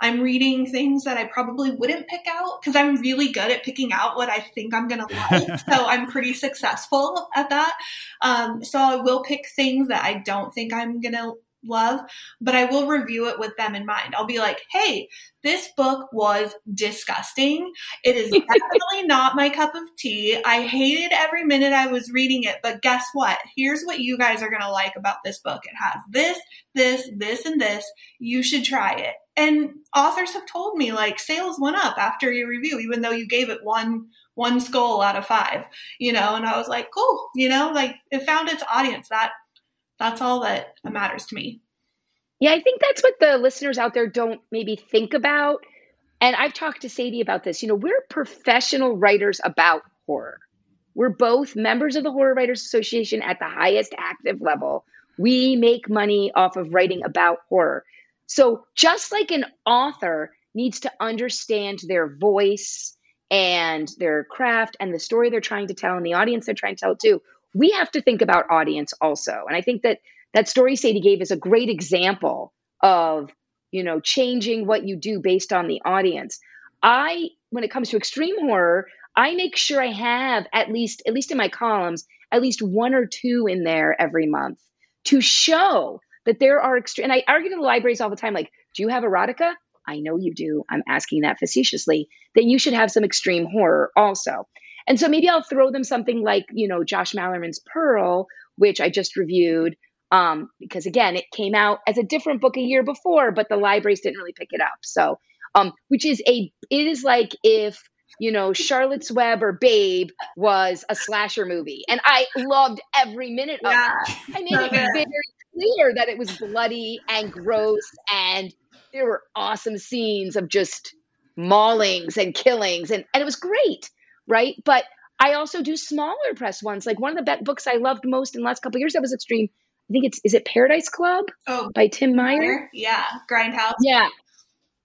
I'm reading things that I probably wouldn't pick out because I'm really good at picking out what I think I'm going to like. <laughs> so I'm pretty successful at that. Um, so I will pick things that I don't think I'm going to love, but I will review it with them in mind. I'll be like, hey, this book was disgusting. It is <laughs> definitely not my cup of tea. I hated every minute I was reading it, but guess what? Here's what you guys are going to like about this book. It has this, this, this, and this. You should try it. And authors have told me like sales went up after your review, even though you gave it one one skull out of five, you know, and I was like, cool, you know, like it found its audience. That that's all that matters to me. Yeah, I think that's what the listeners out there don't maybe think about. And I've talked to Sadie about this. You know, we're professional writers about horror. We're both members of the Horror Writers Association at the highest active level. We make money off of writing about horror. So, just like an author needs to understand their voice and their craft and the story they're trying to tell and the audience they're trying to tell too, we have to think about audience also. And I think that that story Sadie gave is a great example of, you know, changing what you do based on the audience. I, when it comes to extreme horror, I make sure I have at least, at least in my columns, at least one or two in there every month to show that there are extreme. And I argue to the libraries all the time, like, do you have erotica? I know you do. I'm asking that facetiously. That you should have some extreme horror also. And so maybe I'll throw them something like, you know, Josh Malerman's Pearl, which I just reviewed, um, because again, it came out as a different book a year before, but the libraries didn't really pick it up. So, um, which is a, it is like if you know, Charlotte's Web or Babe was a slasher movie. And I loved every minute of yeah. it. I made it very clear that it was bloody and gross and there were awesome scenes of just maulings and killings and, and it was great, right? But I also do smaller press ones. Like one of the books I loved most in the last couple years that was extreme. I think it's is it Paradise Club? Oh, by Tim Meyer. Yeah, Grindhouse. Yeah,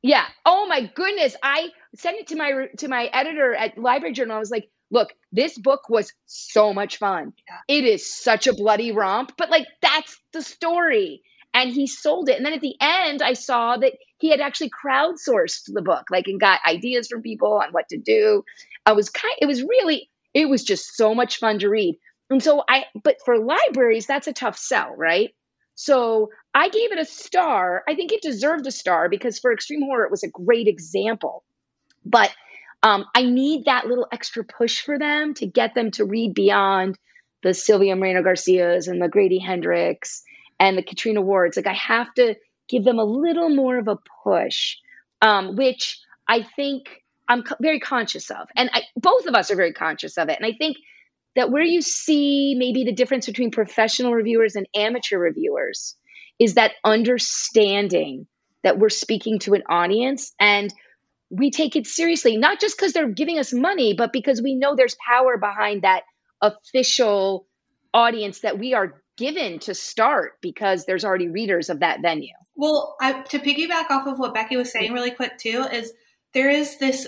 yeah. Oh my goodness! I sent it to my to my editor at Library Journal. I was like, "Look, this book was so much fun. Yeah. It is such a bloody romp, but like that's the story." And he sold it. And then at the end, I saw that he had actually crowdsourced the book, like and got ideas from people on what to do. I was kind. It was really. It was just so much fun to read. And so I. But for libraries, that's a tough sell, right? So I gave it a star. I think it deserved a star because for extreme horror, it was a great example. But um, I need that little extra push for them to get them to read beyond the Silvia Moreno Garcias and the Grady Hendrix and the Catriona Wards. Like I have to give them a little more of a push, um, which I think I'm co- very conscious of, and I, both of us are very conscious of it. And I think that where you see maybe the difference between professional reviewers and amateur reviewers is that understanding that we're speaking to an audience and we take it seriously, not just because they're giving us money, but because we know there's power behind that official audience that we are given to start because there's already readers of that venue. Well, I, to piggyback off of what Becky was saying really quick too, is there is this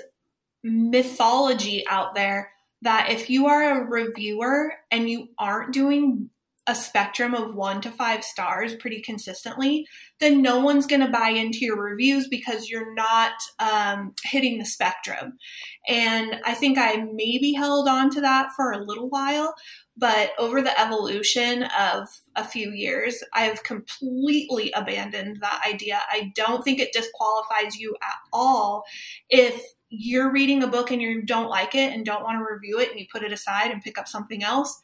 mythology out there that if you are a reviewer and you aren't doing a spectrum of one to five stars pretty consistently, then no one's going to buy into your reviews because you're not um, hitting the spectrum. And I think I maybe held on to that for a little while, but over the evolution of a few years, I've completely abandoned that idea. I don't think it disqualifies you at all if you're reading a book and you don't like it and don't want to review it and you put it aside and pick up something else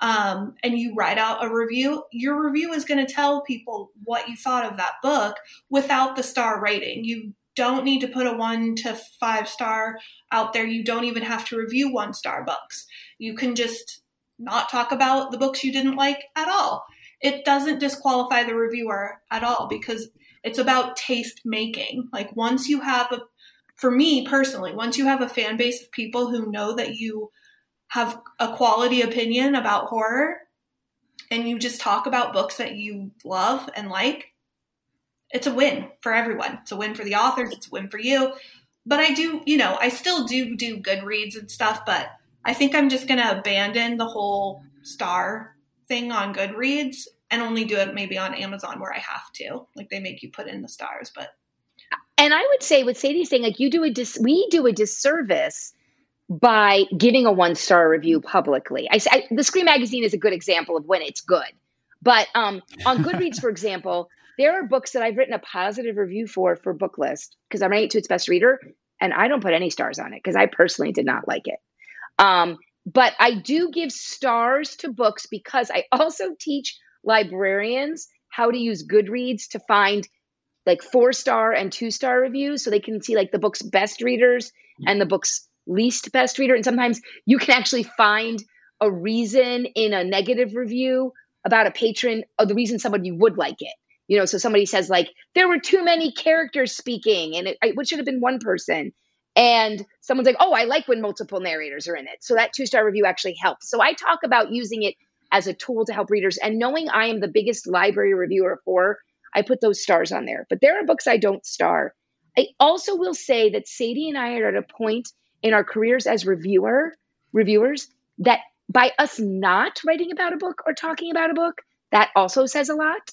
um, and you write out a review, your review is going to tell people what you thought of that book without the star rating. You don't need to put a one to five star out there. You don't even have to review one star books. You can just not talk about the books you didn't like at all. It doesn't disqualify the reviewer at all because it's about taste making. Like once you have a for me personally, once you have a fan base of people who know that you have a quality opinion about horror and you just talk about books that you love and like, it's a win for everyone. It's a win for the authors, it's a win for you. But I do, you know, I still do do Goodreads and stuff, but I think I'm just going to abandon the whole star thing on Goodreads and only do it maybe on Amazon where I have to. Like they make you put in the stars, but and I would say what Sadie's saying, like you do a dis- we do a disservice by giving a one star review publicly. I, I, the Scream magazine is a good example of when it's good. But um, on Goodreads, for example, there are books that I've written a positive review for for Booklist because I'm rating it to its best reader, and I don't put any stars on it because I personally did not like it. Um, but I do give stars to books because I also teach librarians how to use Goodreads to find like four star and two star reviews so they can see like the book's best readers and the book's least best reader. And sometimes you can actually find a reason in a negative review about a patron or the reason somebody would like it. You know, so somebody says like there were too many characters speaking and it, it should have been one person. And someone's like, oh, I like when multiple narrators are in it. So that two star review actually helps. So I talk about using it as a tool to help readers and knowing I am the biggest library reviewer for I put those stars on there. But there are books I don't star. I also will say that Sadie and I are at a point in our careers as reviewer reviewers that by us not writing about a book or talking about a book, that also says a lot.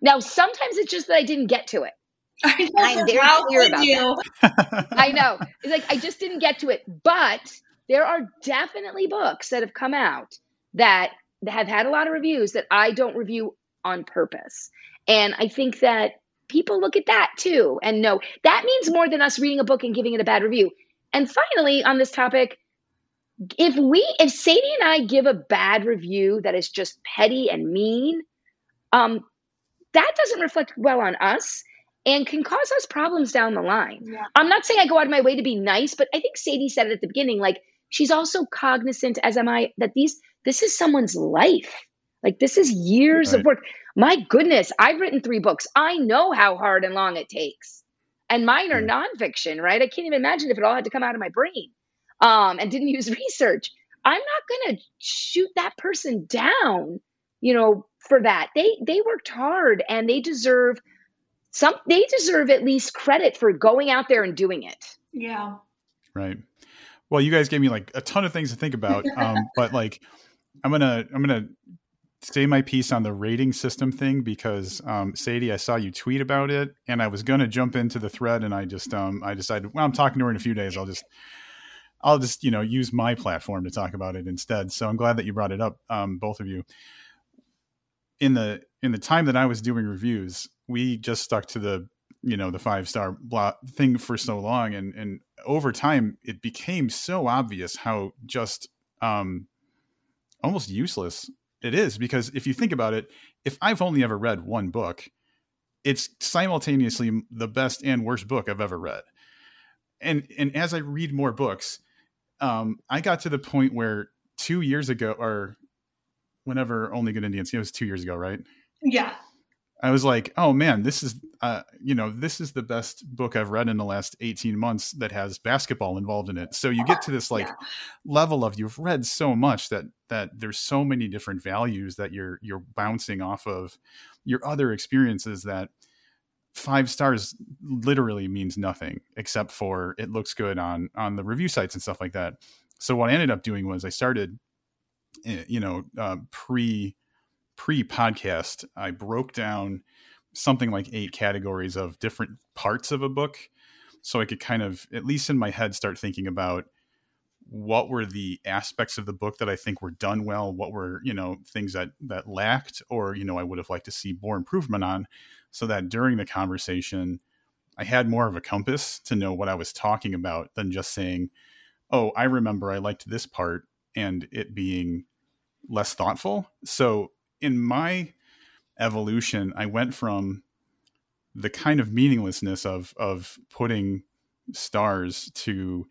Now, sometimes it's just that I didn't get to it. <laughs> I am very clear about you? that. I know. It's like I just didn't get to it. But there are definitely books that have come out that have had a lot of reviews that I don't review on purpose. And I think that people look at that too and know that means more than us reading a book and giving it a bad review. And finally, on this topic, if we, if Sadie and I give a bad review that is just petty and mean, um, that doesn't reflect well on us. and can cause us problems down the line. Yeah. I'm not saying I go out of my way to be nice, but I think Sadie said it at the beginning like she's also cognizant as am I that these this is someone's life. Like this is years right. of work. My goodness, I've written 3 books. I know how hard and long it takes. And mine are nonfiction, right? I can't even imagine if it all had to come out of my brain um, and didn't use <laughs> research. I'm not going to shoot that person down, you know, for that. They they worked hard and they deserve some they deserve at least credit for going out there and doing it. Yeah. Right. Well, you guys gave me like a ton of things to think about. Um, <laughs> but like I'm gonna I'm gonna say my piece on the rating system thing because um, Sadie, I saw you tweet about it, and I was gonna jump into the thread, and I just um, I decided well I'm talking to her in a few days. I'll just I'll just you know use my platform to talk about it instead. So I'm glad that you brought it up, um, both of you. In the in the time that I was doing reviews, we just stuck to the you know the five star thing for so long and and over time it became so obvious how just um almost useless it is because if you think about it if i've only ever read one book it's simultaneously the best and worst book i've ever read. And and as i read more books um i got to the point where two years ago or whenever only good indians it was two years ago right? Yeah. I was like, oh man, this is, uh, you know, this is the best book I've read in the last 18 months that has basketball involved in it. So you get to this like <laughs> yeah. level of you've read so much that, that there's so many different values that you're, you're bouncing off of your other experiences that five stars literally means nothing except for it looks good on, on the review sites and stuff like that. So what I ended up doing was I started, eh, you know, uh, pre, pre podcast, I broke down something like eight categories of different parts of a book. So I could kind of, at least in my head, start thinking about what were the aspects of the book that I think were done well, what were, you know, things that that lacked or, you know, I would have liked to see more improvement on so that during the conversation I had more of a compass to know what I was talking about than just saying, "Oh, I remember I liked this part," and it being less thoughtful. So in my evolution, I went from the kind of meaninglessness of of putting stars to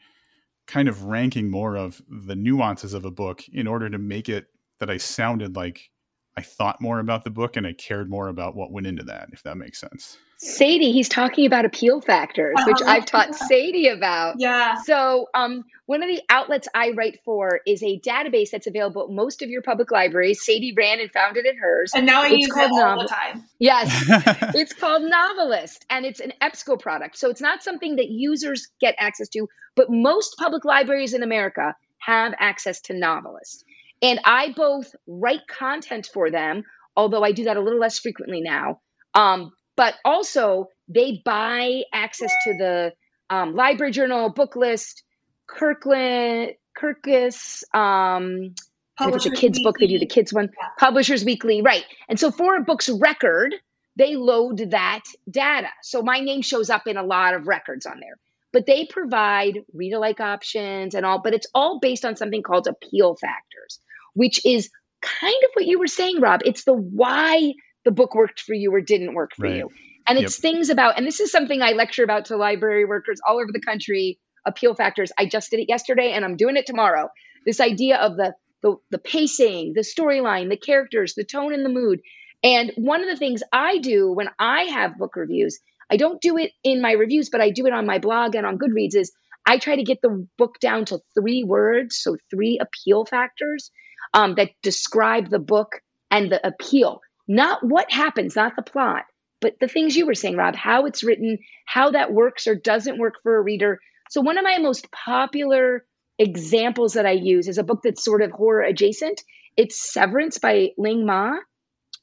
kind of ranking more of the nuances of a book in order to make it that I sounded like I thought more about the book and I cared more about what went into that, if that makes sense. Sadie, he's talking about appeal factors, which uh-huh. I've taught <laughs> Sadie about. Yeah. So, um, one of the outlets I write for is a database that's available at most of your public libraries. Sadie ran and founded it hers. And now I it's use it all novel- the time. Yes. <laughs> it's called NoveList, and it's an EBSCO product. So, it's not something that users get access to, but most public libraries in America have access to NoveList. And I both write content for them, although I do that a little less frequently now. Um, but also they buy access to the um, library journal Booklist kirkland kirkus um if it's a kids book they do the kids one. Yeah. publishers weekly right. And so for a book's record they load that data. So my name shows up in a lot of records on there. But they provide read alike options and all but it's all based on something called appeal factors which is kind of what you were saying Robb it's the why the book worked for you or didn't work for right. you. And it's yep. things about, and this is something I lecture about to library workers all over the country appeal factors. I just did it yesterday and I'm doing it tomorrow. This idea of the, the, the pacing, the storyline, the characters, the tone and the mood. And one of the things I do when I have book reviews, I don't do it in my reviews, but I do it on my blog and on Goodreads, is I try to get the book down to three words, so three appeal factors um, that describe the book and the appeal. Not what happens, not the plot, but the things you were saying, Robb, how it's written, how that works or doesn't work for a reader. So, one of my most popular examples that I use is a book that's sort of horror adjacent. It's Severance by Ling Ma,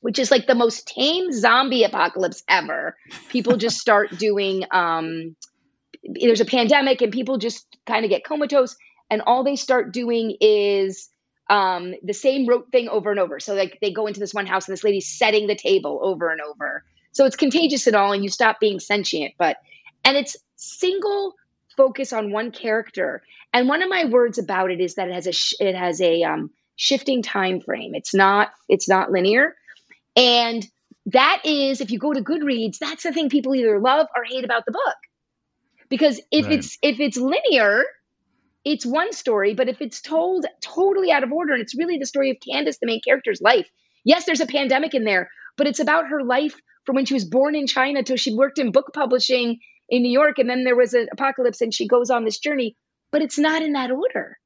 which is like the most tame zombie apocalypse ever. People just <laughs> start doing, um, there's a pandemic and people just kind of get comatose, and all they start doing is um, the same rote thing over and over. So like they go into this one house and this lady's setting the table over and over. So it's contagious and all, and you stop being sentient. But and it's single focus on one character. And one of my words about it is that it has a sh- it has a um, shifting time frame. It's not it's not linear, and that is if you go to Goodreads, that's the thing people either love or hate about the book. Because if right. it's if it's linear, it's one story, but if it's told totally out of order and it's really the story of Candace, the main character's life. Yes, there's a pandemic in there, but it's about her life from when she was born in China till she worked in book publishing in New York and then there was an apocalypse and she goes on this journey, but it's not in that order.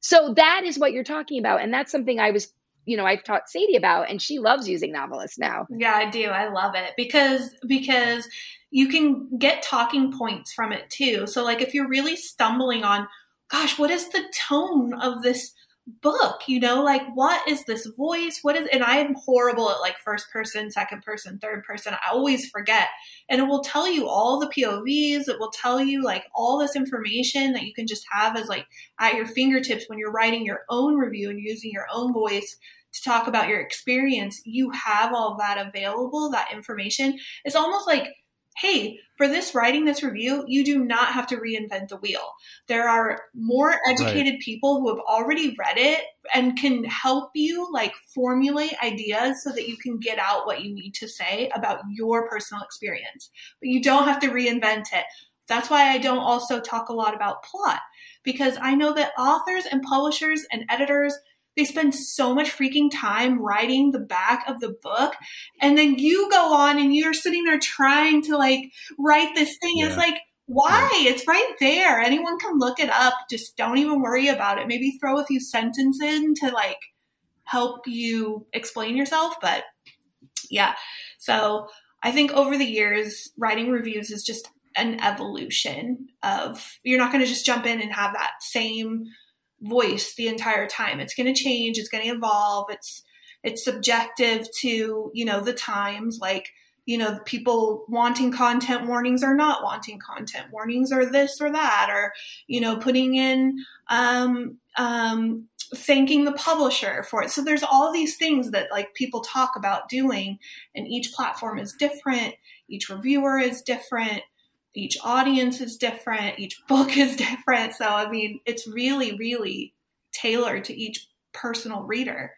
So that is what you're talking about and that's something I was you know I've taught Sadie about and she loves using novelists now. Yeah, I do. I love it because because you can get talking points from it too. So like if you're really stumbling on gosh, what is the tone of this book? You know like what is this voice? What is and i am horrible at like first person second person third person. I always forget. And it will tell you all the povs it will tell you like all this information that you can just have as like at your fingertips when you're writing your own review and using your own voice to talk about your experience. You have all that available that information. It's almost like hey, for this writing this review, you do not have to reinvent the wheel. There are more educated right. people who have already read it and can help you like formulate ideas so that you can get out what you need to say about your personal experience. But you don't have to reinvent it. That's why I don't also talk a lot about plot because I know that authors and publishers and editors they spend so much freaking time writing the back of the book. And then you go on and you're sitting there trying to like write this thing. Yeah. It's like, why? Yeah. It's right there. Anyone can look it up. Just don't even worry about it. Maybe throw a few sentences in to like help you explain yourself. But yeah. So I think over the years, writing reviews is just an evolution of you're not going to just jump in and have that same voice the entire time. It's going to change, it's going to evolve. It's it's subjective to, you know, the times like you know, people wanting content warnings are not wanting content warnings or this or that, or, you know, putting in, um, um, thanking the publisher for it. So there's all these things that like people talk about doing and each platform is different. Each reviewer is different each audience is different, each book is different. So, I mean, it's really, really tailored to each personal reader.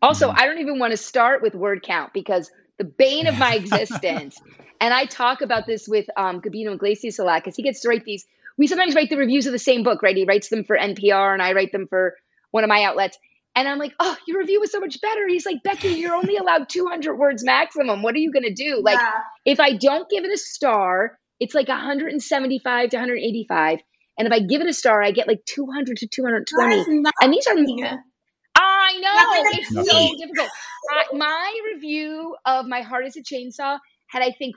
Also. I don't even want to start with word count because the bane of my <laughs> existence, and I talk about this with um, Gabino Iglesias a lot because he gets to write these. We sometimes write the reviews of the same book, right? He writes them for NPR, and I write them for one of my outlets. And I'm like, oh, your review was so much better. He's like, Becky, you're only allowed 200 words maximum. What are you going to do? Like, yeah. if I don't give it a star, it's like 175 to 185. And if I give it a star, I get like 200 to 220. And these are. I know. It's so difficult. My review of My Heart is a Chainsaw had, I think,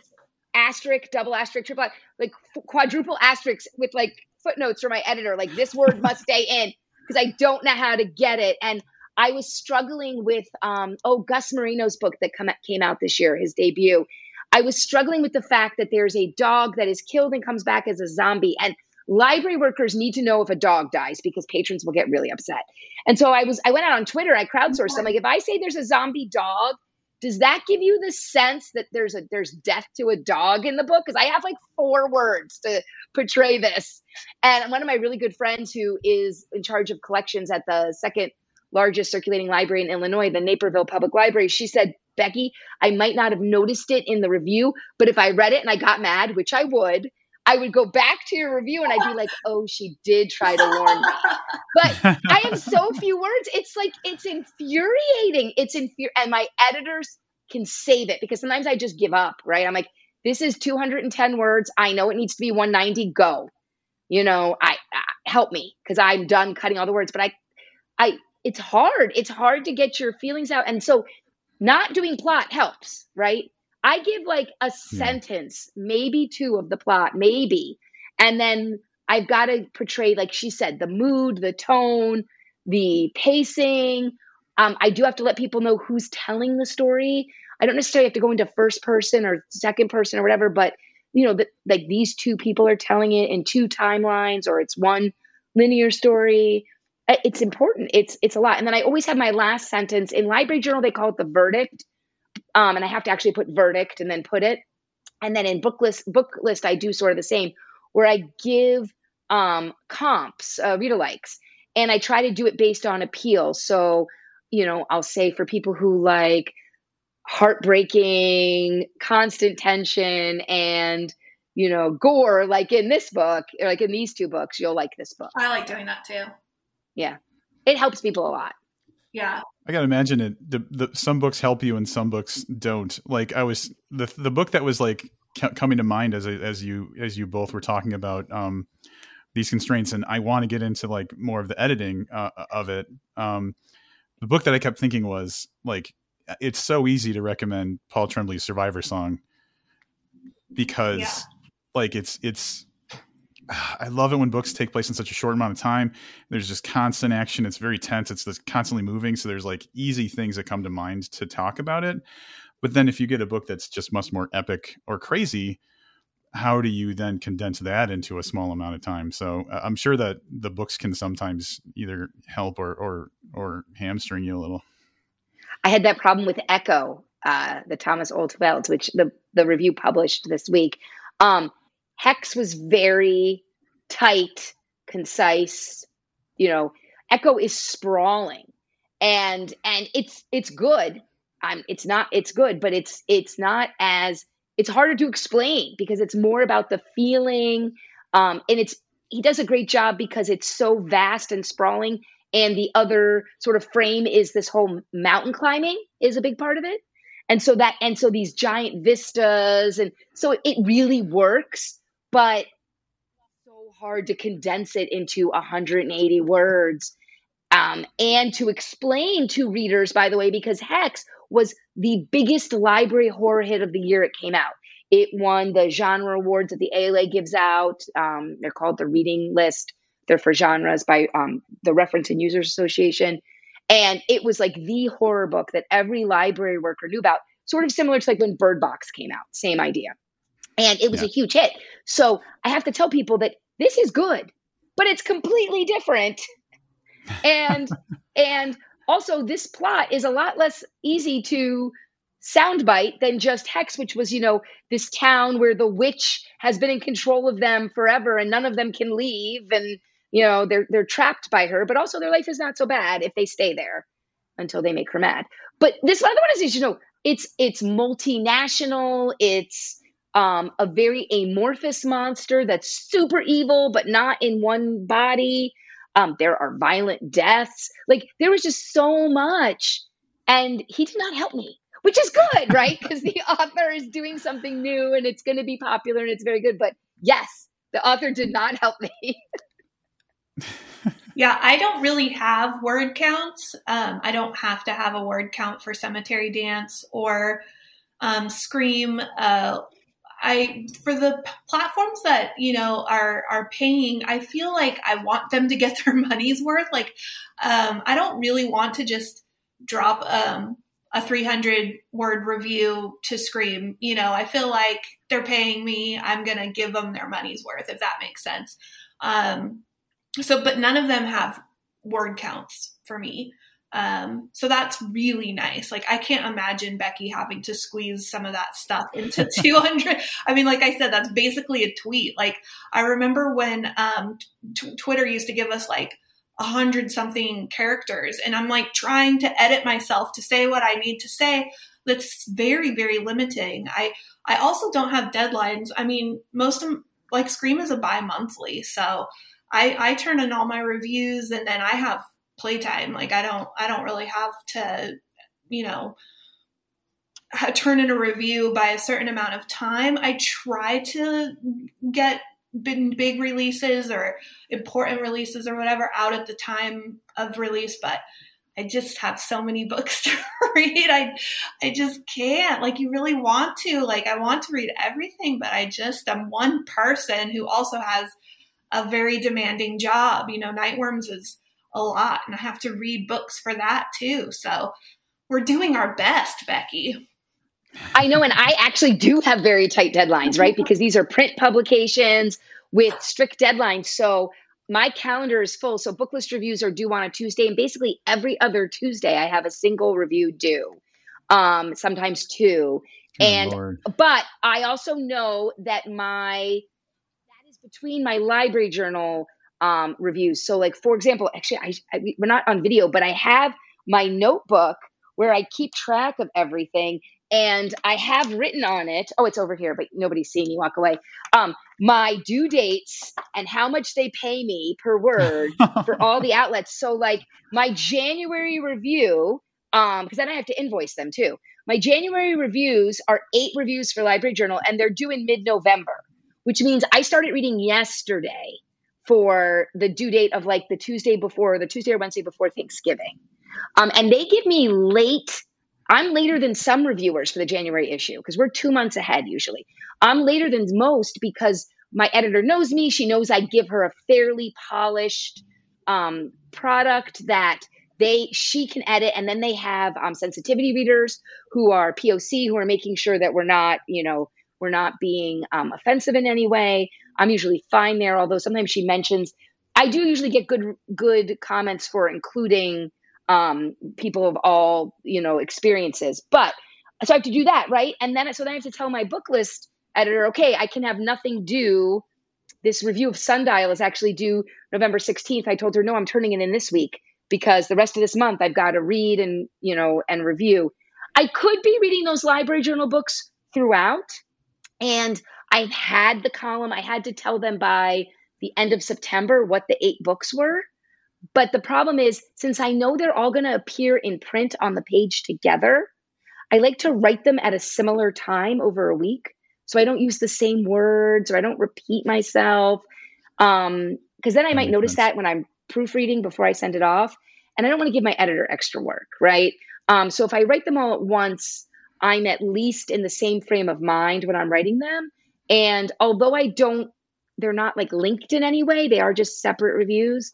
asterisk, double asterisk, triple, like quadruple asterisks with like footnotes from my editor. Like, this word must stay in because I don't know how to get it. And I was struggling with um, oh Gus Moreno's book that come, came out this year, his debut. I was struggling with the fact that there's a dog that is killed and comes back as a zombie, and library workers need to know if a dog dies because patrons will get really upset. And so I was I went out on Twitter, I crowdsourced. I'm like, if I say there's a zombie dog, does that give you the sense that there's a there's death to a dog in the book? Because I have like four words to portray this. And one of my really good friends who is in charge of collections at the second largest circulating library in Illinois, the Naperville Public Library, she said, Becky, I might not have noticed it in the review, but if I read it and I got mad, which I would, I would go back to your review and I'd be like, oh, she did try to warn me. But I have so few words. It's like, it's infuriating. It's infuriating. and my editors can save it because sometimes I just give up, right? I'm like, this is 210 words. I know it needs to be 190. Go. You know, I, I help me because I'm done cutting all the words. But I, I, it's hard. It's hard to get your feelings out. And so not doing plot helps, right? I give like a yeah. sentence, maybe two of the plot, maybe. And then I've got to portray, like she said, the mood, the tone, the pacing. Um, I do have to let people know who's telling the story. I don't necessarily have to go into first person or second person or whatever, but you know, that like these two people are telling it in two timelines or it's one linear story it's important. It's it's a lot. And then I always have my last sentence in library journal. They call it the verdict, um, and I have to actually put verdict and then put it. And then in Booklist book list, I do sort of the same, where I give um, comps, uh, reader likes, and I try to do it based on appeal. So you know, I'll say for people who like heartbreaking, constant tension, and you know, gore, like in this book, or like in these two books, you'll like this book. I like doing that too. Yeah. It helps people a lot. Yeah. I gotta imagine it. The, the some books help you and some books don't. Like I was the the book that was like coming to mind as as you as you both were talking about um, these constraints, and I want to get into like more of the editing uh, of it. Um, the book that I kept thinking was like it's so easy to recommend Paul Tremblay's Survivor Song because yeah. like it's it's I love it when books take place in such a short amount of time. There's just constant action. It's very tense. It's constantly moving. So there's like easy things that come to mind to talk about it. But then if you get a book that's just much more epic or crazy, how do you then condense that into a small amount of time? So uh, I'm sure that the books can sometimes either help or or or hamstring you a little. I had that problem with Echo, uh, the Thomas Olde Heuvelt, which the the review published this week. Um, Hex was very tight, concise. You know, Echo is sprawling, and and it's it's good. I'm it's not it's good, but it's it's not as it's harder to explain because it's more about the feeling. Um, and it's he does a great job because it's so vast and sprawling. And the other sort of frame is this whole mountain climbing is a big part of it. And so that and so these giant vistas and so it really works, but so hard to condense it into 180 words um, and to explain to readers, by the way, because Hex was the biggest library horror hit of the year it came out. It won the genre awards that the ALA gives out. Um, they're called the Reading List. They're for genres by um, the Reference and Users Association. And it was like the horror book that every library worker knew about, sort of similar to like when Bird Box came out, same idea. And it was yeah. a huge hit. So I have to tell people that this is good, but it's completely different. <laughs> And and also, this plot is a lot less easy to soundbite than just Hex, which was, you know, this town where the witch has been in control of them forever and none of them can leave and you know they're they're trapped by her but also their life is not so bad if they stay there until they make her mad but this other one is you know it's it's multinational it's um, a very amorphous monster that's super evil but not in one body um, there are violent deaths. Like there was just so much. And he did not help me, which is good, <laughs> right? Because the author is doing something new and it's going to be popular and it's very good. But yes, the author did not help me. <laughs> yeah, I don't really have word counts. Um, I don't have to have a word count for Cemetery Dance or um, Scream. Uh, I for the platforms that you know are are paying, I feel like I want them to get <laughs> their money's worth. Like, um, I don't really want to just drop um, a 300 word review to Scream. You know, I feel like they're paying me. I'm gonna give them their money's worth if that makes sense. Um, so, but none of them have word counts for me. Um, so that's really nice. Like I can't imagine Becky having to squeeze some of that stuff into <laughs> 200. I mean, like I said, that's basically a tweet. Like I remember when um, t- Twitter used to give us like a hundred something characters, and I'm like trying to edit myself to say what I need to say. That's very, very limiting. I I also don't have deadlines. I mean, most of like Scream is a bi-monthly, so I I turn in all my reviews, and then I have playtime. Like I don't I don't really have to, you know, turn in a review by a certain amount of time. I try to get big, releases or important releases or whatever out at the time of release, but I just have so many <laughs> books to read. I I just can't. Like you really want to. Like I want to read everything, but I just am one person who also has a very demanding job. You know, Nightworms is a lot and I have to read books for that too. So we're doing our best, Becky. I know, and I actually do have very tight deadlines, right? Because these are print publications with strict deadlines. So my calendar is full. So Booklist reviews are due on a Tuesday, and basically every other Tuesday I have a single review due, um, sometimes two. Good and Lord. but I also know that my that is between my library journal um, reviews. So, like for example, actually, I, I, we're not on video, but I have my notebook where I keep track of everything. and I have written on it. Oh, it's over here, but nobody's seeing me walk away. Um, my due dates and how much they pay me per word <laughs> for all the outlets. So, like my January review, um, because then I have to invoice them too. My January reviews are eight reviews for Library Journal, and they're due in mid-November, which means I started reading yesterday for the due date of like the Tuesday before, the Tuesday or Wednesday before Thanksgiving. Um, and they give me late I'm later than some reviewers for the January issue because we're two months ahead usually. I'm later than most because my editor knows me. She knows I give her a fairly polished um, product that they she can edit, and then they have um, sensitivity readers who are POC who are making sure that we're not, you know, we're not being um, offensive in any way. I'm usually fine there, although sometimes she mentions. I do usually get good good comments for including um, people of all you know experiences. But so I have to do that, right? And then so then I have to tell my Booklist editor, okay, I can have nothing due. This review of Sundial is actually due November 16th. I told her, no, I'm turning it in this week because the rest of this month I've got to read and you know and review. I could be reading those library journal books throughout, and I had the column. I had to tell them by the end of September what the eight books were. But the problem is, since I know they're all going to appear in print on the page together, I like to write them at a similar time over a week. So I don't use the same words or I don't repeat myself. Um, because then I might notice sense. that when I'm proofreading before I send it off. And I don't want to give my editor extra work, right? Um, so if I write them all at once, I'm at least in the same frame of mind when I'm writing them. And although I don't, they're not like linked in any way, they are just separate reviews.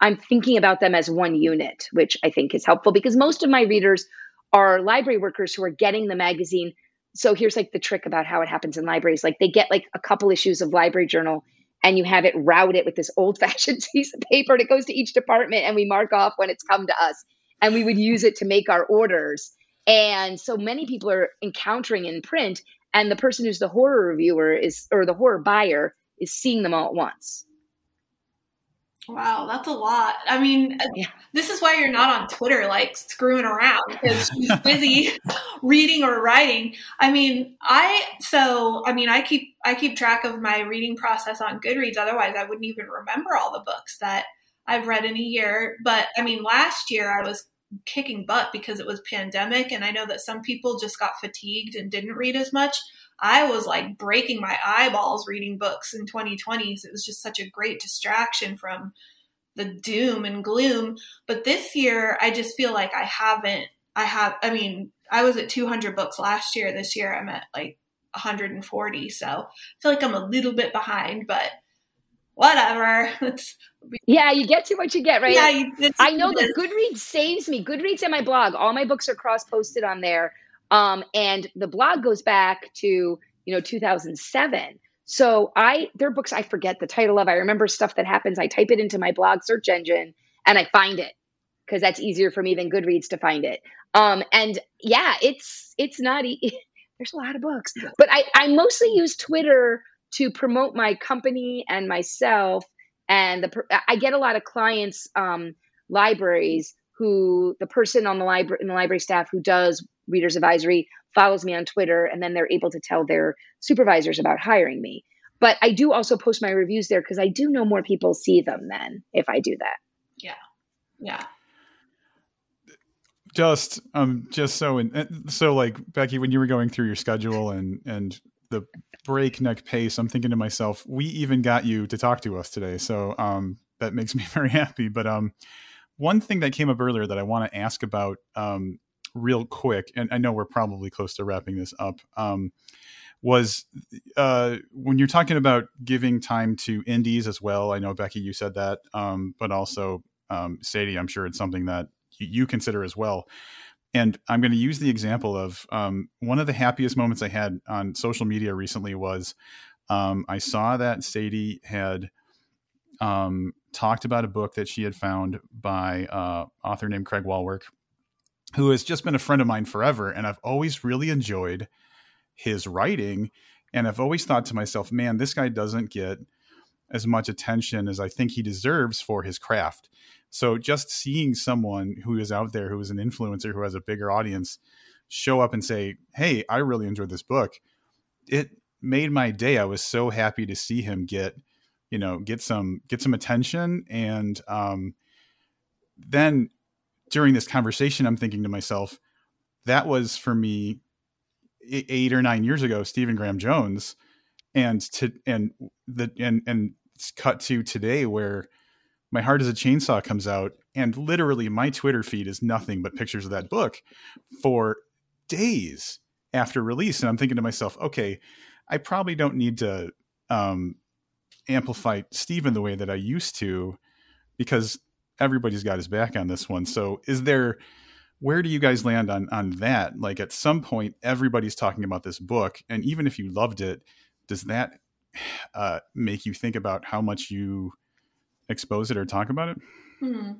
I'm thinking about them as one unit, which I think is helpful because most of my readers are library workers who are getting the magazine. So here's like the trick about how it happens in libraries. Like they get like a couple issues of library journal and you have it routed with this old fashioned <laughs> piece of paper and it goes to each department and we mark off when it's come to us and we would use it to make our orders. And so many people are encountering in print and the person who's the horror reviewer is or the horror buyer is seeing them all at once. Wow, that's a lot. I mean, uh, yeah. this is why you're not on Twitter like screwing around because she's <laughs> busy <laughs> reading or writing. I mean, I so I mean, I keep I keep track of my reading process on Goodreads. Otherwise, I wouldn't even remember all the books that I've read in a year. But I mean, last year I was kicking butt because it was pandemic, and I know that some people just got fatigued and didn't read as much. I was like breaking my eyeballs reading books in 2020. So it was just such a great distraction from the doom and gloom. But this year, I just feel like I haven't, I have, I mean, I was at 200 books last year. This year, I'm at like 140. So I feel like I'm a little bit behind, but whatever. <laughs> Yeah, you get to what you get, right? Yeah, I know that Goodreads saves me. Goodreads and my blog, all my books are cross posted on there. Um, and the blog goes back to, you know, 2007. So I, there are books I forget the title of. I remember stuff that happens. I type it into my blog search engine and I find it because that's easier for me than Goodreads to find it. Um, and yeah, it's, it's not, e- <laughs> there's a lot of books, but I, I mostly use Twitter to promote my company and myself. And the, I get a lot of clients, um, libraries who the person on the library in the library staff who does readers advisory follows me on Twitter, and then they're able to tell their supervisors about hiring me. But I do also post my reviews there because I do know more people see them then if I do that. Yeah. Yeah. Just um just so and so like Becky when you were going through your schedule and and the breakneck pace I'm thinking to myself we even got you to talk to us today so um that makes <laughs> me very happy but um one thing that came up earlier that I want to ask about um real quick, and I know we're probably close to wrapping this up. Um, was uh, when you're talking about giving time to indies as well. I know Becky, you said that, um, but also um, Sadie, I'm sure it's something that you consider as well. And I'm going to use the example of um, one of the happiest moments I had on social media recently was um, I saw that Sadie had um, talked about a book that she had found by uh, author named Craig Wallwork who has just been a friend of mine forever. And I've always really enjoyed his writing. And I've always thought to myself, man, this guy doesn't get as much attention as I think he deserves for his craft. So just seeing someone who is out there who is an influencer who has a bigger audience show up and say, "Hey, I really enjoyed this book," it made my day. I was so happy to see him get, you know, get some get some attention, and um, then during this conversation, I'm thinking to myself, that was for me eight or nine years ago, Stephen Graham Jones, and to and the and and it's cut to today where my heart is a chainsaw comes out and literally my twitter feed is nothing but pictures of that book for days after release. And i'm thinking to myself okay i probably don't need to um, amplify stephen the way that i used to because everybody's got his back on this one. So is there where do you guys land on on that? Like at some point everybody's talking about this book and even if you loved it does that <sighs> uh, make you think about how much you expose it or talk about it? Hmm.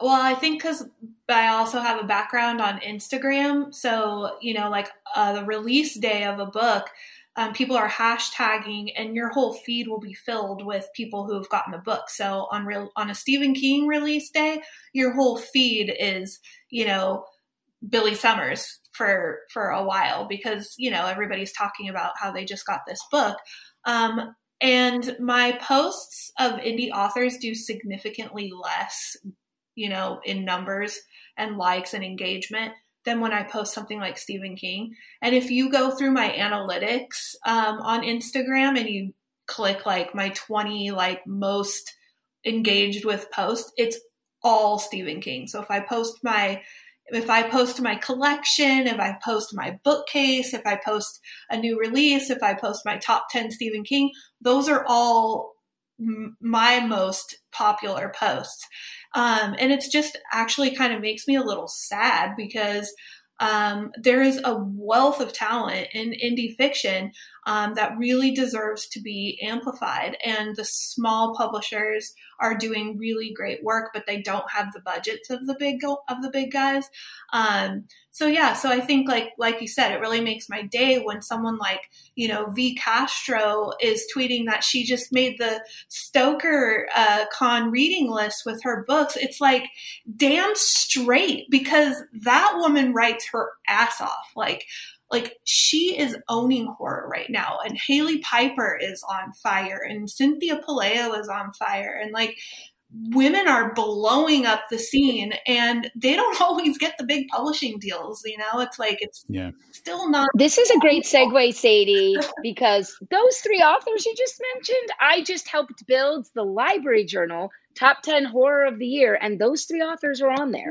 Well, I think because I also have a background on Instagram. So, you know, like uh, the release day of a book, um, people are hashtagging and your whole feed will be filled with people who have gotten the book. So on real on a Stephen King release day, your whole feed is, you know, Billy Summers for for a while because, you know, everybody's talking about how they just got this book. Um, and my posts of indie authors do significantly less, you know, in numbers and likes and engagement than when I post something like Stephen King. And if you go through my analytics um, on Instagram and you click like my 20 like most engaged with posts, it's all Stephen King. So if I post my if I post my collection, if I post my bookcase, if I post a new release, if I post my top 10 Stephen King, those are all my most popular posts. Um, and it's just actually kind of makes me a little sad because um, there is a wealth of talent in indie fiction um, that really deserves to be amplified. And the small publishers are doing really great work, but they don't have the budgets of the big of the big guys. Um, so yeah, so I think like like you said, it really makes my day when someone like you know V Castro is tweeting that she just made the Stoker uh, Con reading list with her books. It's like damn straight because that woman writes her ass off. Like like she is owning horror right now and Hailey Piper is on fire and Cynthia Pelayo is on fire and like women are blowing up the scene and they don't <laughs> always get the big publishing deals you know? It's like it's yeah. still not this is a great <laughs> segue sadie because those three authors you just mentioned i just helped build the library journal top 10 horror of the year and those three authors are on there.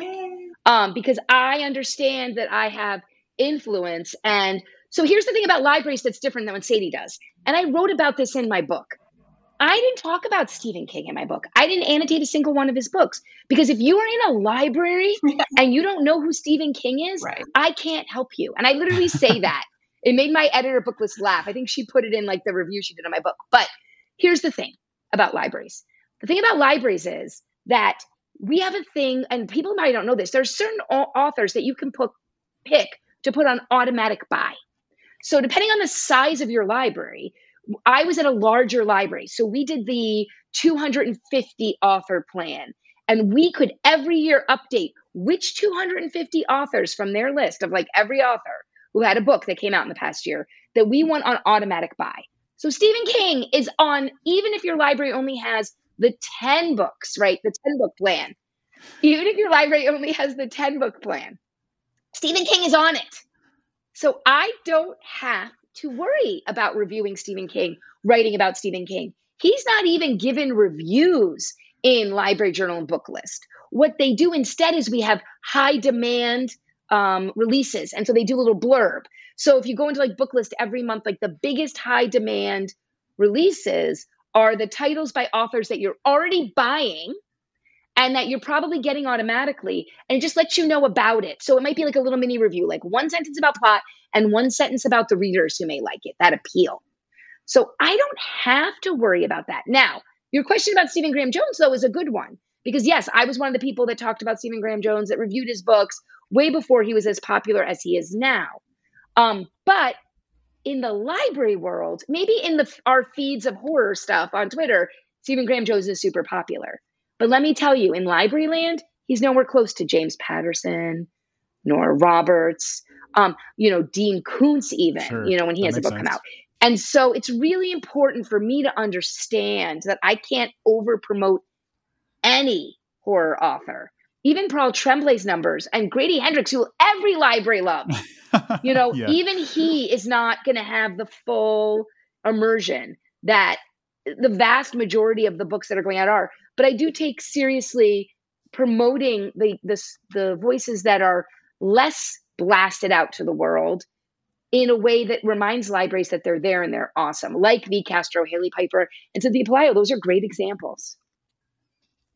Um, because i understand that i have influence and so here's the thing about libraries that's different than what sadie does and i wrote about this in my book I didn't talk about Stephen King in my book. I didn't annotate a single one of his books because if you are in a library <laughs> and you don't know who Stephen King is, right. I can't help you. And I literally <laughs> say that. It made my editor Booklist laugh. I think she put it in like the review she did on my book. But here's the thing about libraries. The thing about libraries is that we have a thing, and people might don't know this. There are certain authors that you can put, pick to put on automatic buy. So depending on the size of your library, I was at a larger library. So we did the 250 author plan. And we could every year update which 250 authors from their list of like every author who had a book that came out in the past year that we want on automatic buy. So Stephen King is on, even if your library only has the 10 books, right? The 10 book plan. Even if your library only has the 10 book plan, Stephen King is on it. So I don't have to worry about reviewing Stephen King, writing about Stephen King. He's not even given reviews in Library Journal and Booklist. What they do instead is we have high demand um, releases. And so they do a little blurb. So if you go into like Booklist every month, like the biggest high demand releases are the titles by authors that you're already buying and that you're probably getting automatically and it just lets you know about it. So it might be like a little mini review, like one sentence about plot and one sentence about the readers who may like it, that appeal. So I don't have to worry about that. Now, your question about Stephen Graham Jones, though, is a good one. Because yes, I was one of the people that talked about Stephen Graham Jones, that reviewed his books way before he was as popular as he is now. Um, but in the library world, maybe in the our feeds of horror stuff on Twitter, Stephen Graham Jones is super popular. But let me tell you, in library land, he's nowhere close to James Patterson, Nora Roberts. Um, you know, Dean Koontz, even, sure. you know, when he that has a book sense. come out. And so it's really important for me to understand that I can't over promote any horror author, even Paul Tremblay's numbers and Grady Hendrix, who every library loves. <laughs> you know, yeah. even he is not going to have the full immersion that the vast majority of the books that are going out are. But I do take seriously promoting the the, the voices that are less blasted out to the world in a way that reminds libraries that they're there and they're awesome, like V. Castro, Hailey Piper, and Cynthia Pelayo. Those are great examples.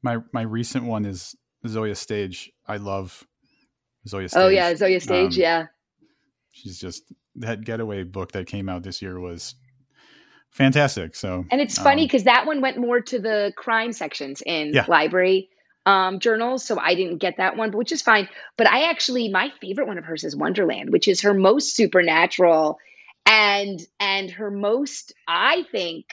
My my recent one is Zoje Stage. I love Zoje Stage. Oh yeah, Zoje Stage. Um, yeah, she's just that getaway book that came out this year was fantastic. So and it's funny because um, that one went more to the crime sections in yeah. library um, journals, so I didn't get that one, which is fine. But I actually, my favorite one of hers is Wonderland, which is her most supernatural and and her most, I think,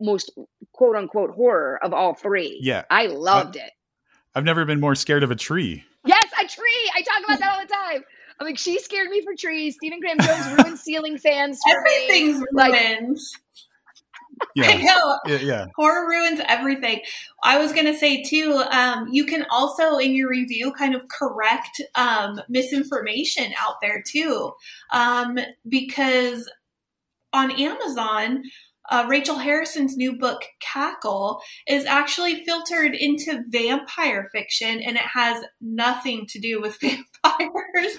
most quote unquote horror of all three. Yeah, I loved it. I've never been more scared of a tree. Yes, a tree. I talk about that all the time. I'm like, she scared me for trees. Stephen Graham Jones ruined ceiling fans for Everything's me. ruins. Like, <laughs> yeah. I know. Yeah, yeah. Horror ruins everything. I was going to say too, um, you can also in your review kind of correct um, misinformation out there too. Um, because on Amazon, uh, Rachel Harrison's new book, Cackle, is actually filtered into vampire fiction and it has nothing to do with <laughs> vampires.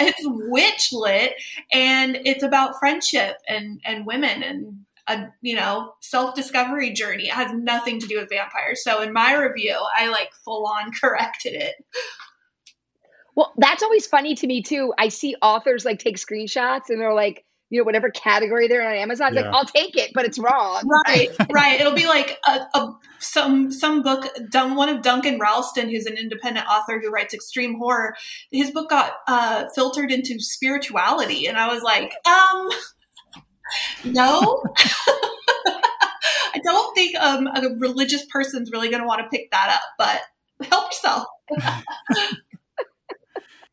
it's witch lit and it's about friendship and, and women and a you know self discovery journey. It has nothing to do with vampires. So in my review, I like full on <laughs> corrected it. Well, that's always funny to me too. I see authors like take screenshots and they're like, you know, whatever category they're on Amazon, yeah. like I'll take it, but it's wrong. Right, right. It'll be like a, a, some some book done one of Duncan Ralston, who's an independent author who writes extreme horror. His book got uh, filtered into spirituality, and I was like, um, no. <laughs> I don't think um, a religious person's really going to want to pick that up, but help yourself. <laughs>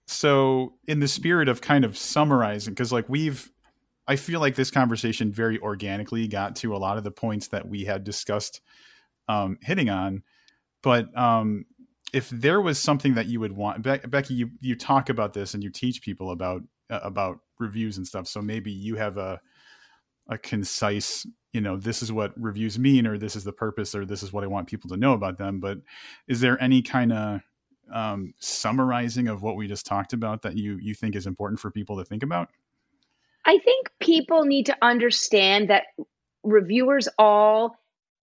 so, in the spirit of kind of summarizing, because like we've, I feel like this conversation very organically got to a lot of the points that we had discussed um, hitting on. But um, if there was something that you would want, Be- Becky, you you talk about this and you teach people about uh, about reviews and stuff. So maybe you have a a concise you know this is what reviews mean or this is the purpose or this is what i want people to know about them but is there any kind of um, summarizing of what we just talked about that you you think is important for people to think about? I think people need to understand that reviewers all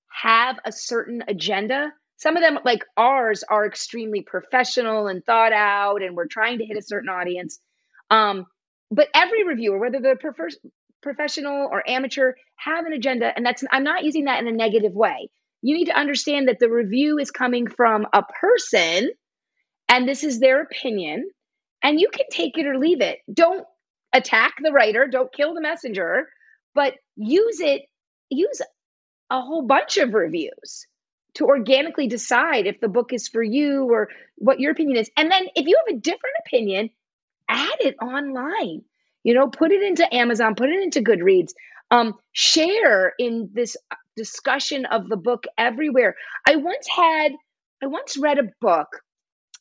have a certain agenda. Some of them like ours are extremely professional and thought out and we're trying to hit a certain audience. Um, but every reviewer whether they're professional or amateur have an agenda and that's i'm not using that in a negative way. You need to understand that the review is coming from a person and this is their opinion and you can take it or leave it. Don't attack the writer don't kill the messenger but use it use a whole bunch of reviews to organically decide if the book is for you or what your opinion is. And then if you have a different opinion add it online you know, put it into Amazon, put it into Goodreads. Um, share in this discussion of the book everywhere. I once had, I once read a book.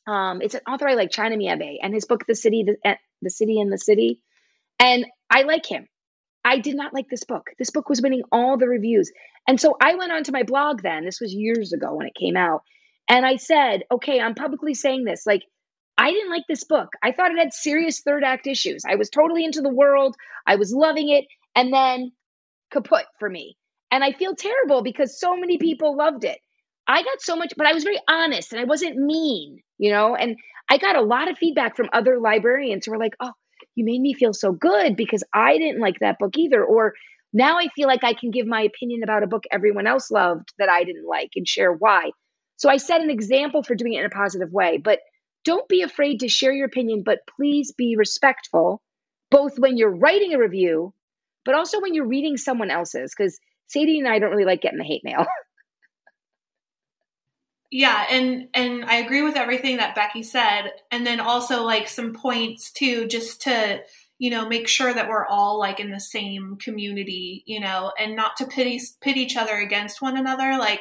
Um, it's an author I like, China Miéville, and his book, The City, the, eh, the City in the City. And I like him. I did not like this book. This book was winning all the reviews. And so I went onto my blog then. This was years ago when it came out. And I said, okay, I'm publicly saying this. Like, I didn't like this book. I thought it had serious third act issues. I was totally into the world. I was loving it. And then kaput for me. And I feel terrible because so many people loved it. I got so much, but I was very honest and I wasn't mean, you know? And I got a lot of feedback from other librarians who were like, oh, you made me feel so good because I didn't like that book either. Or now I feel like I can give my opinion about a book everyone else loved that I didn't like and share why. So I set an example for doing it in a positive way. But don't be afraid to share your opinion, but please be respectful, both when you're writing a review, but also when you're reading someone else's. Because Sadie and I don't really like getting the hate mail. <laughs> yeah, and and I agree with everything that Becky said, and then also like some points too, just to you know, make sure that we're all like in the same community, you know, and not to pit, pit each other against one another. Like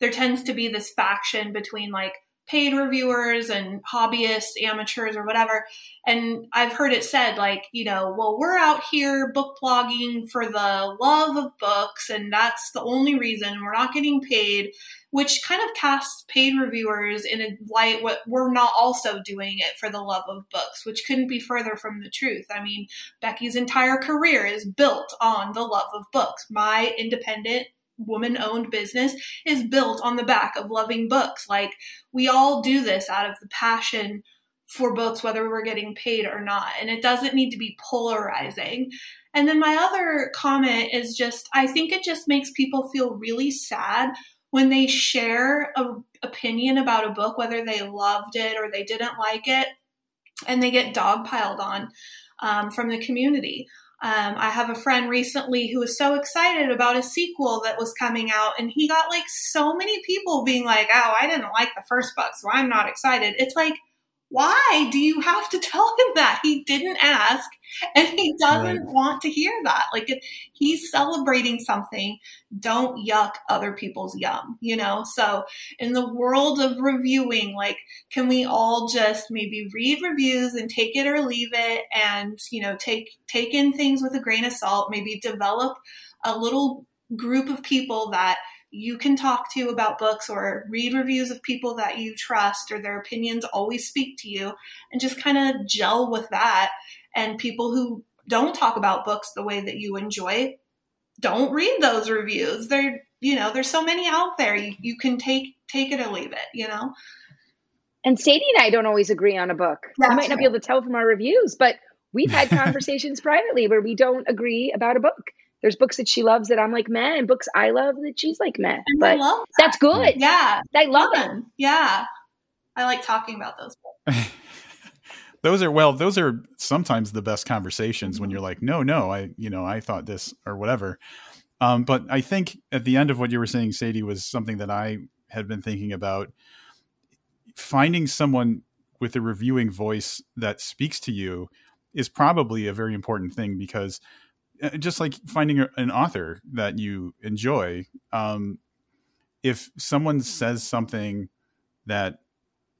there tends to be this faction between like paid reviewers and hobbyists, amateurs, or whatever. And I've heard it said, like, you know, well, we're out here book blogging for the love of books, and that's the only reason we're not getting paid, which kind of casts paid reviewers in a light what we're not also doing it for the love of books, which couldn't be further from the truth. I mean, Becky's entire career is built on the love of books. My independent woman owned business is built on the back of loving books. Like we all do this out of the passion for books, whether we're getting paid or not. And it doesn't need to be polarizing. And then my other comment is just I think it just makes people feel really sad when they share an opinion about a book, whether they loved it or they didn't like it, and they get dogpiled on um, from the community. Um, I have a friend recently who was so excited about a sequel that was coming out, and he got like so many people being like, Oh, I didn't like the first book, so I'm not excited. It's like, why do you have to <laughs> tell him that? He didn't ask and he doesn't right. want to hear that. Like if he's celebrating something, don't yuck other people's yum, you know? So in the world of reviewing, like, can we all just maybe read reviews and take it or leave it and, you know, take, take in things with a grain of salt, maybe develop a little group of people that you can talk to about books or read reviews of people that you trust or their opinions always speak to you and just kind of gel with that. And people who don't talk about books the way that you enjoy, don't read those reviews. They're, you know, there's so many out there. You, you can take take it or leave it, you know? And Sadie and I don't always agree on a book. That's you might not right. be able to tell from our reviews, but we've had <laughs> conversations privately where we don't agree about a book there's books that she loves that I'm like meh, and books I love that she's like meh. And but that. that's good. Yeah, I love it. Yeah, I like talking about those books. <laughs> those are well, those are sometimes the best conversations when you're like, no, no, I, you know, I thought this or whatever. Um, but I think at the end of what you were saying, Sadie, was something that I had been thinking about. Finding someone with a reviewing voice that speaks to you is probably a very important thing because just like finding an author that you enjoy um, if someone says something that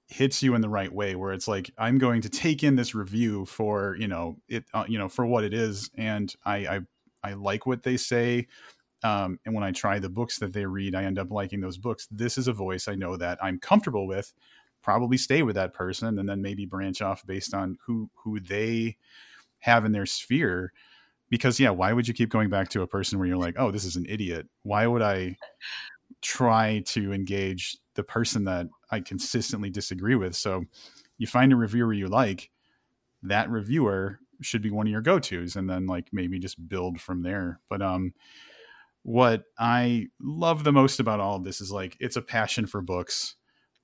hits you in the right way where it's like i'm going to take in this review for you know it uh, you know for what it is and i i, I like what they say um, and when i try the books that they read i end up liking those books. This is a voice i know that i'm comfortable with. Probably stay with that person and then maybe branch off based on who who they have in their sphere because yeah why would you keep going back to a person where you're like oh this is an idiot. Why would i try to engage the person that i consistently disagree with? So you find a reviewer you like that reviewer should be one of your go-to's and then like maybe just build from there. But um what i love the most about all of this is like it's a passion for books.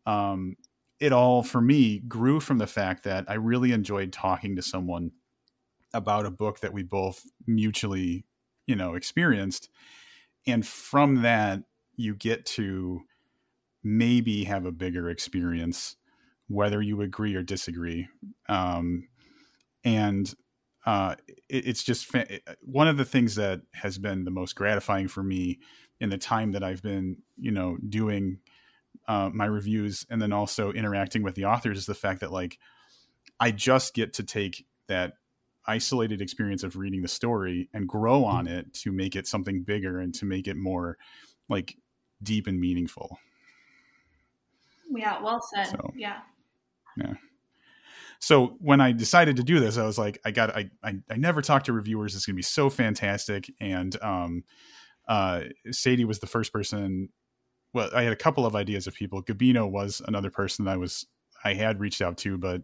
Um it all for me grew from the fact that i really enjoyed talking to someone about a book that we both mutually, you know, experienced. And from that, you get to maybe have a bigger experience, whether you agree or disagree. Um, and uh, it, it's just fa- one of the things that has been the most gratifying for me in the time that I've been, you know, doing uh, my reviews and then also interacting with the authors is the fact that like I just get to take that isolated experience of reading the story and grow on mm. it to make it something bigger and to make it more like deep and meaningful. Yeah, well said. So, yeah. Yeah. So when I decided to do this, I was like, I got, I, I, I never talked to reviewers. It's going to be so fantastic. And, um, uh, Sadie was the first person. Well, I had a couple of ideas of people. Gabino was another person that I was, I had reached out to, but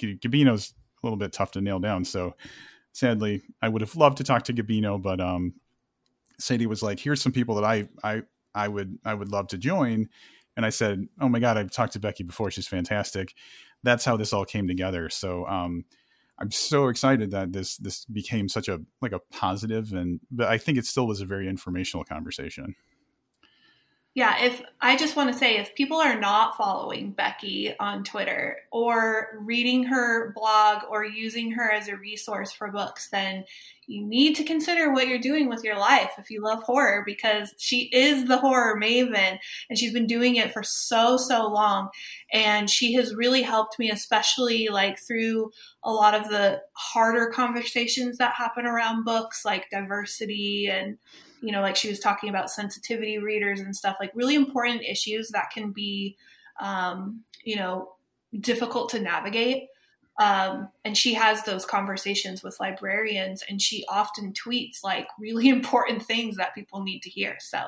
Gabino's little bit tough to nail down. So sadly, I would have loved to talk to Gabino, but um, Sadie was like, "Here's some people that I I I would I would love to join." And I said, "Oh my god, I've talked to Becky before. She's fantastic." That's how this all came together. So um, I'm so excited that this this became such a like a positive and but I think it still was a very informational conversation. Yeah, if I just want to say if people are not following Becky on Twitter or reading her blog or using her as a resource for books, then you need to consider what you're doing with your life if you love horror because she is the horror maven and she's been doing it for so so long. And she has really helped me especially like through a lot of the harder conversations that happen around books like diversity and you know like she was talking about sensitivity readers and stuff like really important issues that can be um, you know difficult to navigate um, and she has those conversations with librarians and she often tweets like really <laughs> important things that people need to hear. So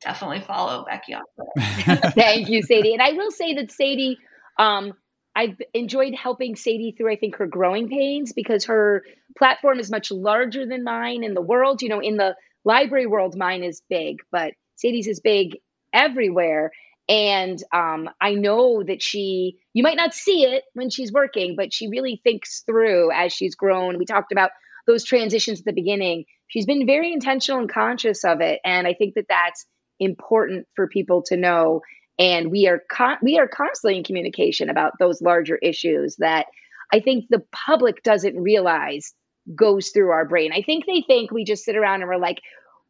definitely follow Becky on Twitter. <laughs> Thank you, Sadie. And I will say that Sadie, um, I've enjoyed helping Sadie through, I think, her growing pains because her platform is much larger than mine in the world. You know, in the library world, mine is big, but Sadie's is big everywhere. And um, I know that she, you might not see it when she's working, but she really thinks through as she's grown. We talked about those transitions at the beginning. She's been very intentional and conscious of it. And I think that that's important for people to know. And we are con- we are constantly in communication about those larger issues that I think the public doesn't realize goes through our brain. I think they think we just sit around and we're like,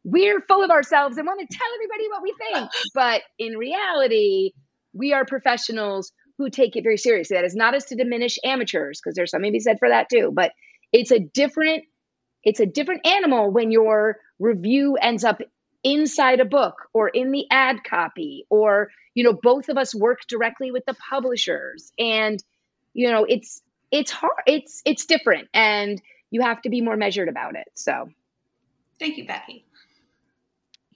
we're full of ourselves and want to tell everybody what we think. <laughs> But in reality, we are professionals who take it very seriously. That is not as to diminish amateurs, because there's something to be said for that too. But it's a different, it's a different animal when your review ends up inside a book or in the ad copy, or you know, both of us work directly with the publishers. And, you know, it's it's hard, it's it's different and you have to be more measured about it. So thank you, Becky.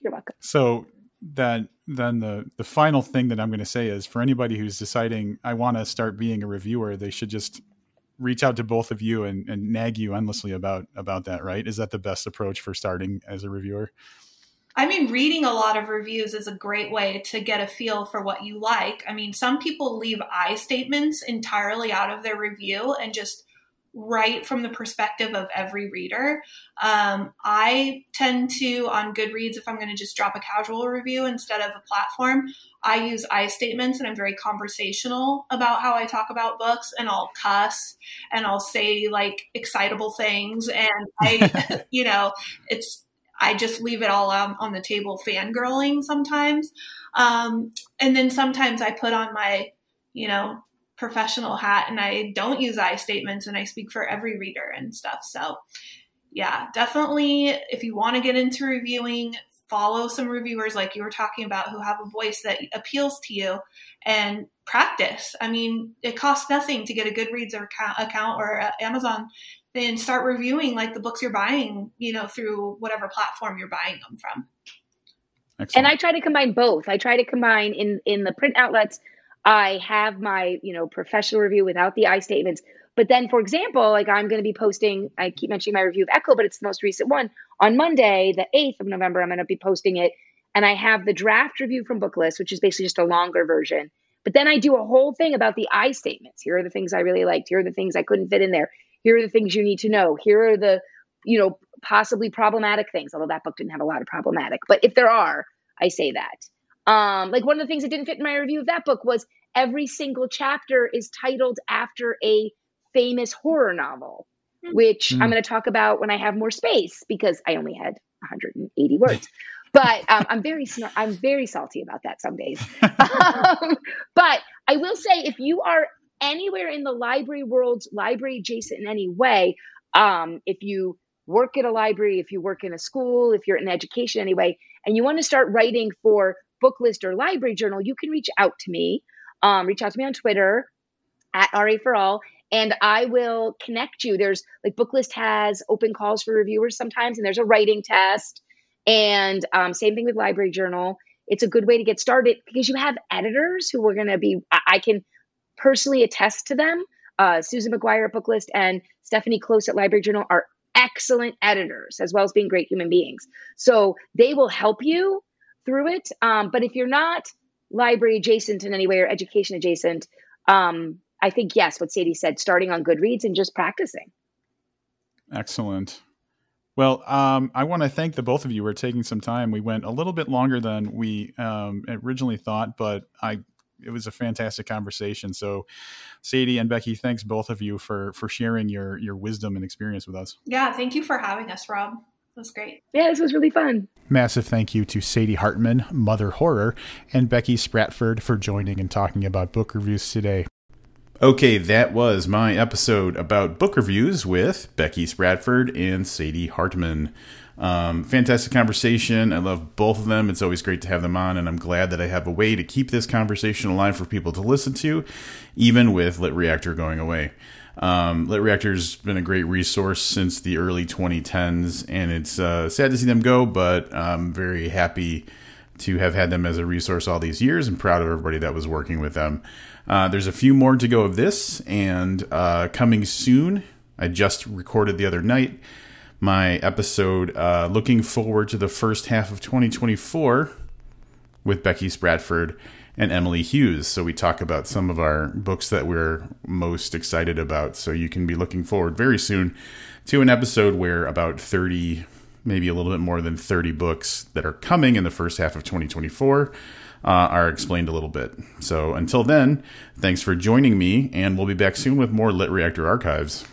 You're welcome. So that then the the final thing that I'm going to say is for anybody who's deciding I want to start being a reviewer, they should just reach out to both of you and, and nag you endlessly about about that. Right? Is that the best approach for starting as a reviewer? I mean, reading a lot of reviews is a great way to get a feel for what you like. I mean, some people leave I statements entirely out of their review and just write from the perspective of every reader. Um, I tend to, on Goodreads, if I'm going to just drop a casual review instead of a platform, I use I statements and I'm very conversational about how I talk about books and I'll cuss and I'll say like excitable things. And I, <laughs> you know, it's, I just leave it all on, on the table fangirling sometimes. Um, and then sometimes I put on my, you know, professional hat and I don't use I statements and I speak for every reader and stuff. So, yeah, definitely if you want to get into reviewing, follow some reviewers like you were talking about who have a voice that appeals to you and practice. I mean, it costs nothing to get a Goodreads account or uh, Amazon then start reviewing like the books you're buying, you know, through whatever platform you're buying them from. Excellent. And I try to combine both. I try to combine in in the print outlets I have my, you know, professional review without the I statements. But then, for example, like I'm going to be posting, I keep mentioning my review of Echo, but it's the most recent one. On Monday, the 8th of November, I'm going to be posting it. And I have the draft review from Booklist, which is basically just a longer version. But then I do a whole thing about the I statements. Here are the things I really liked. Here are the things I couldn't fit in there. Here are the things you need to know. Here are the, you know, possibly problematic things, although that book didn't have a lot of problematic. But if there are, I say that. Um, like one of the things that didn't fit in my review of that book was every single chapter is titled after a famous horror novel, hmm. which mm. I'm going to talk about when I have more space because I only had 180 words. but um, I'm very I'm very salty about that some days. <laughs> um, but I will say, if you are anywhere in the library world, library adjacent in any way, um, if you work at a library, if you work in a school, if you're in education anyway, and you want to start writing for Booklist or Library Journal, you can reach out to me. Um, reach out to me on Twitter at RA for All, and I will connect you. There's like Booklist has open calls for reviewers sometimes, and there's a writing test. And um, same thing with Library Journal. It's a good way to get started because you have editors who are going to be, I can personally attest to them. Uh, Susan Maguire at Booklist and Stephanie Klose at Library Journal are excellent editors as well as being great human beings. So they will help you through it. Um, but if you're not library adjacent in any way or education adjacent, um, I think, yes, what Sadie said, starting on Goodreads and just practicing. Excellent. Well, um, I want to thank the both of you for taking some time. We went a little bit longer than we um, originally thought, but I it was a fantastic conversation. So, Sadie and Becky, thanks both of you for for sharing your your wisdom and experience with us. Yeah, thank you for having us, Robb. It was great. Yeah, this was really fun. Massive thank you to Sadie Hartmann, Mother Horror, and Becky Spratford for joining and talking about book reviews today. Okay, that was my episode about book reviews with Becky Spratford and Sadie Hartmann. Um, fantastic conversation. I love both of them. It's always great to have them on, and I'm glad that I have a way to keep this conversation alive for people to listen to, even with LitReactor going away. Um, LitReactor's been a great resource since the early 2010s, and it's uh, sad to see them go, but I'm very happy to have had them as a resource all these years and proud of everybody that was working with them. Uh, there's a few more to go of this, and uh, coming soon. I just recorded the other night my episode uh, looking forward to the first half of 2024 with Becky Spratford and Emily Hughes. So we talk about some of our books that we're most excited about. So you can be looking forward very soon to an episode where about 30, maybe a little bit more than 30 books that are coming in the first half of 2024 uh, are explained a little bit. So until then, thanks for joining me, and we'll be back soon with more LitReactor archives.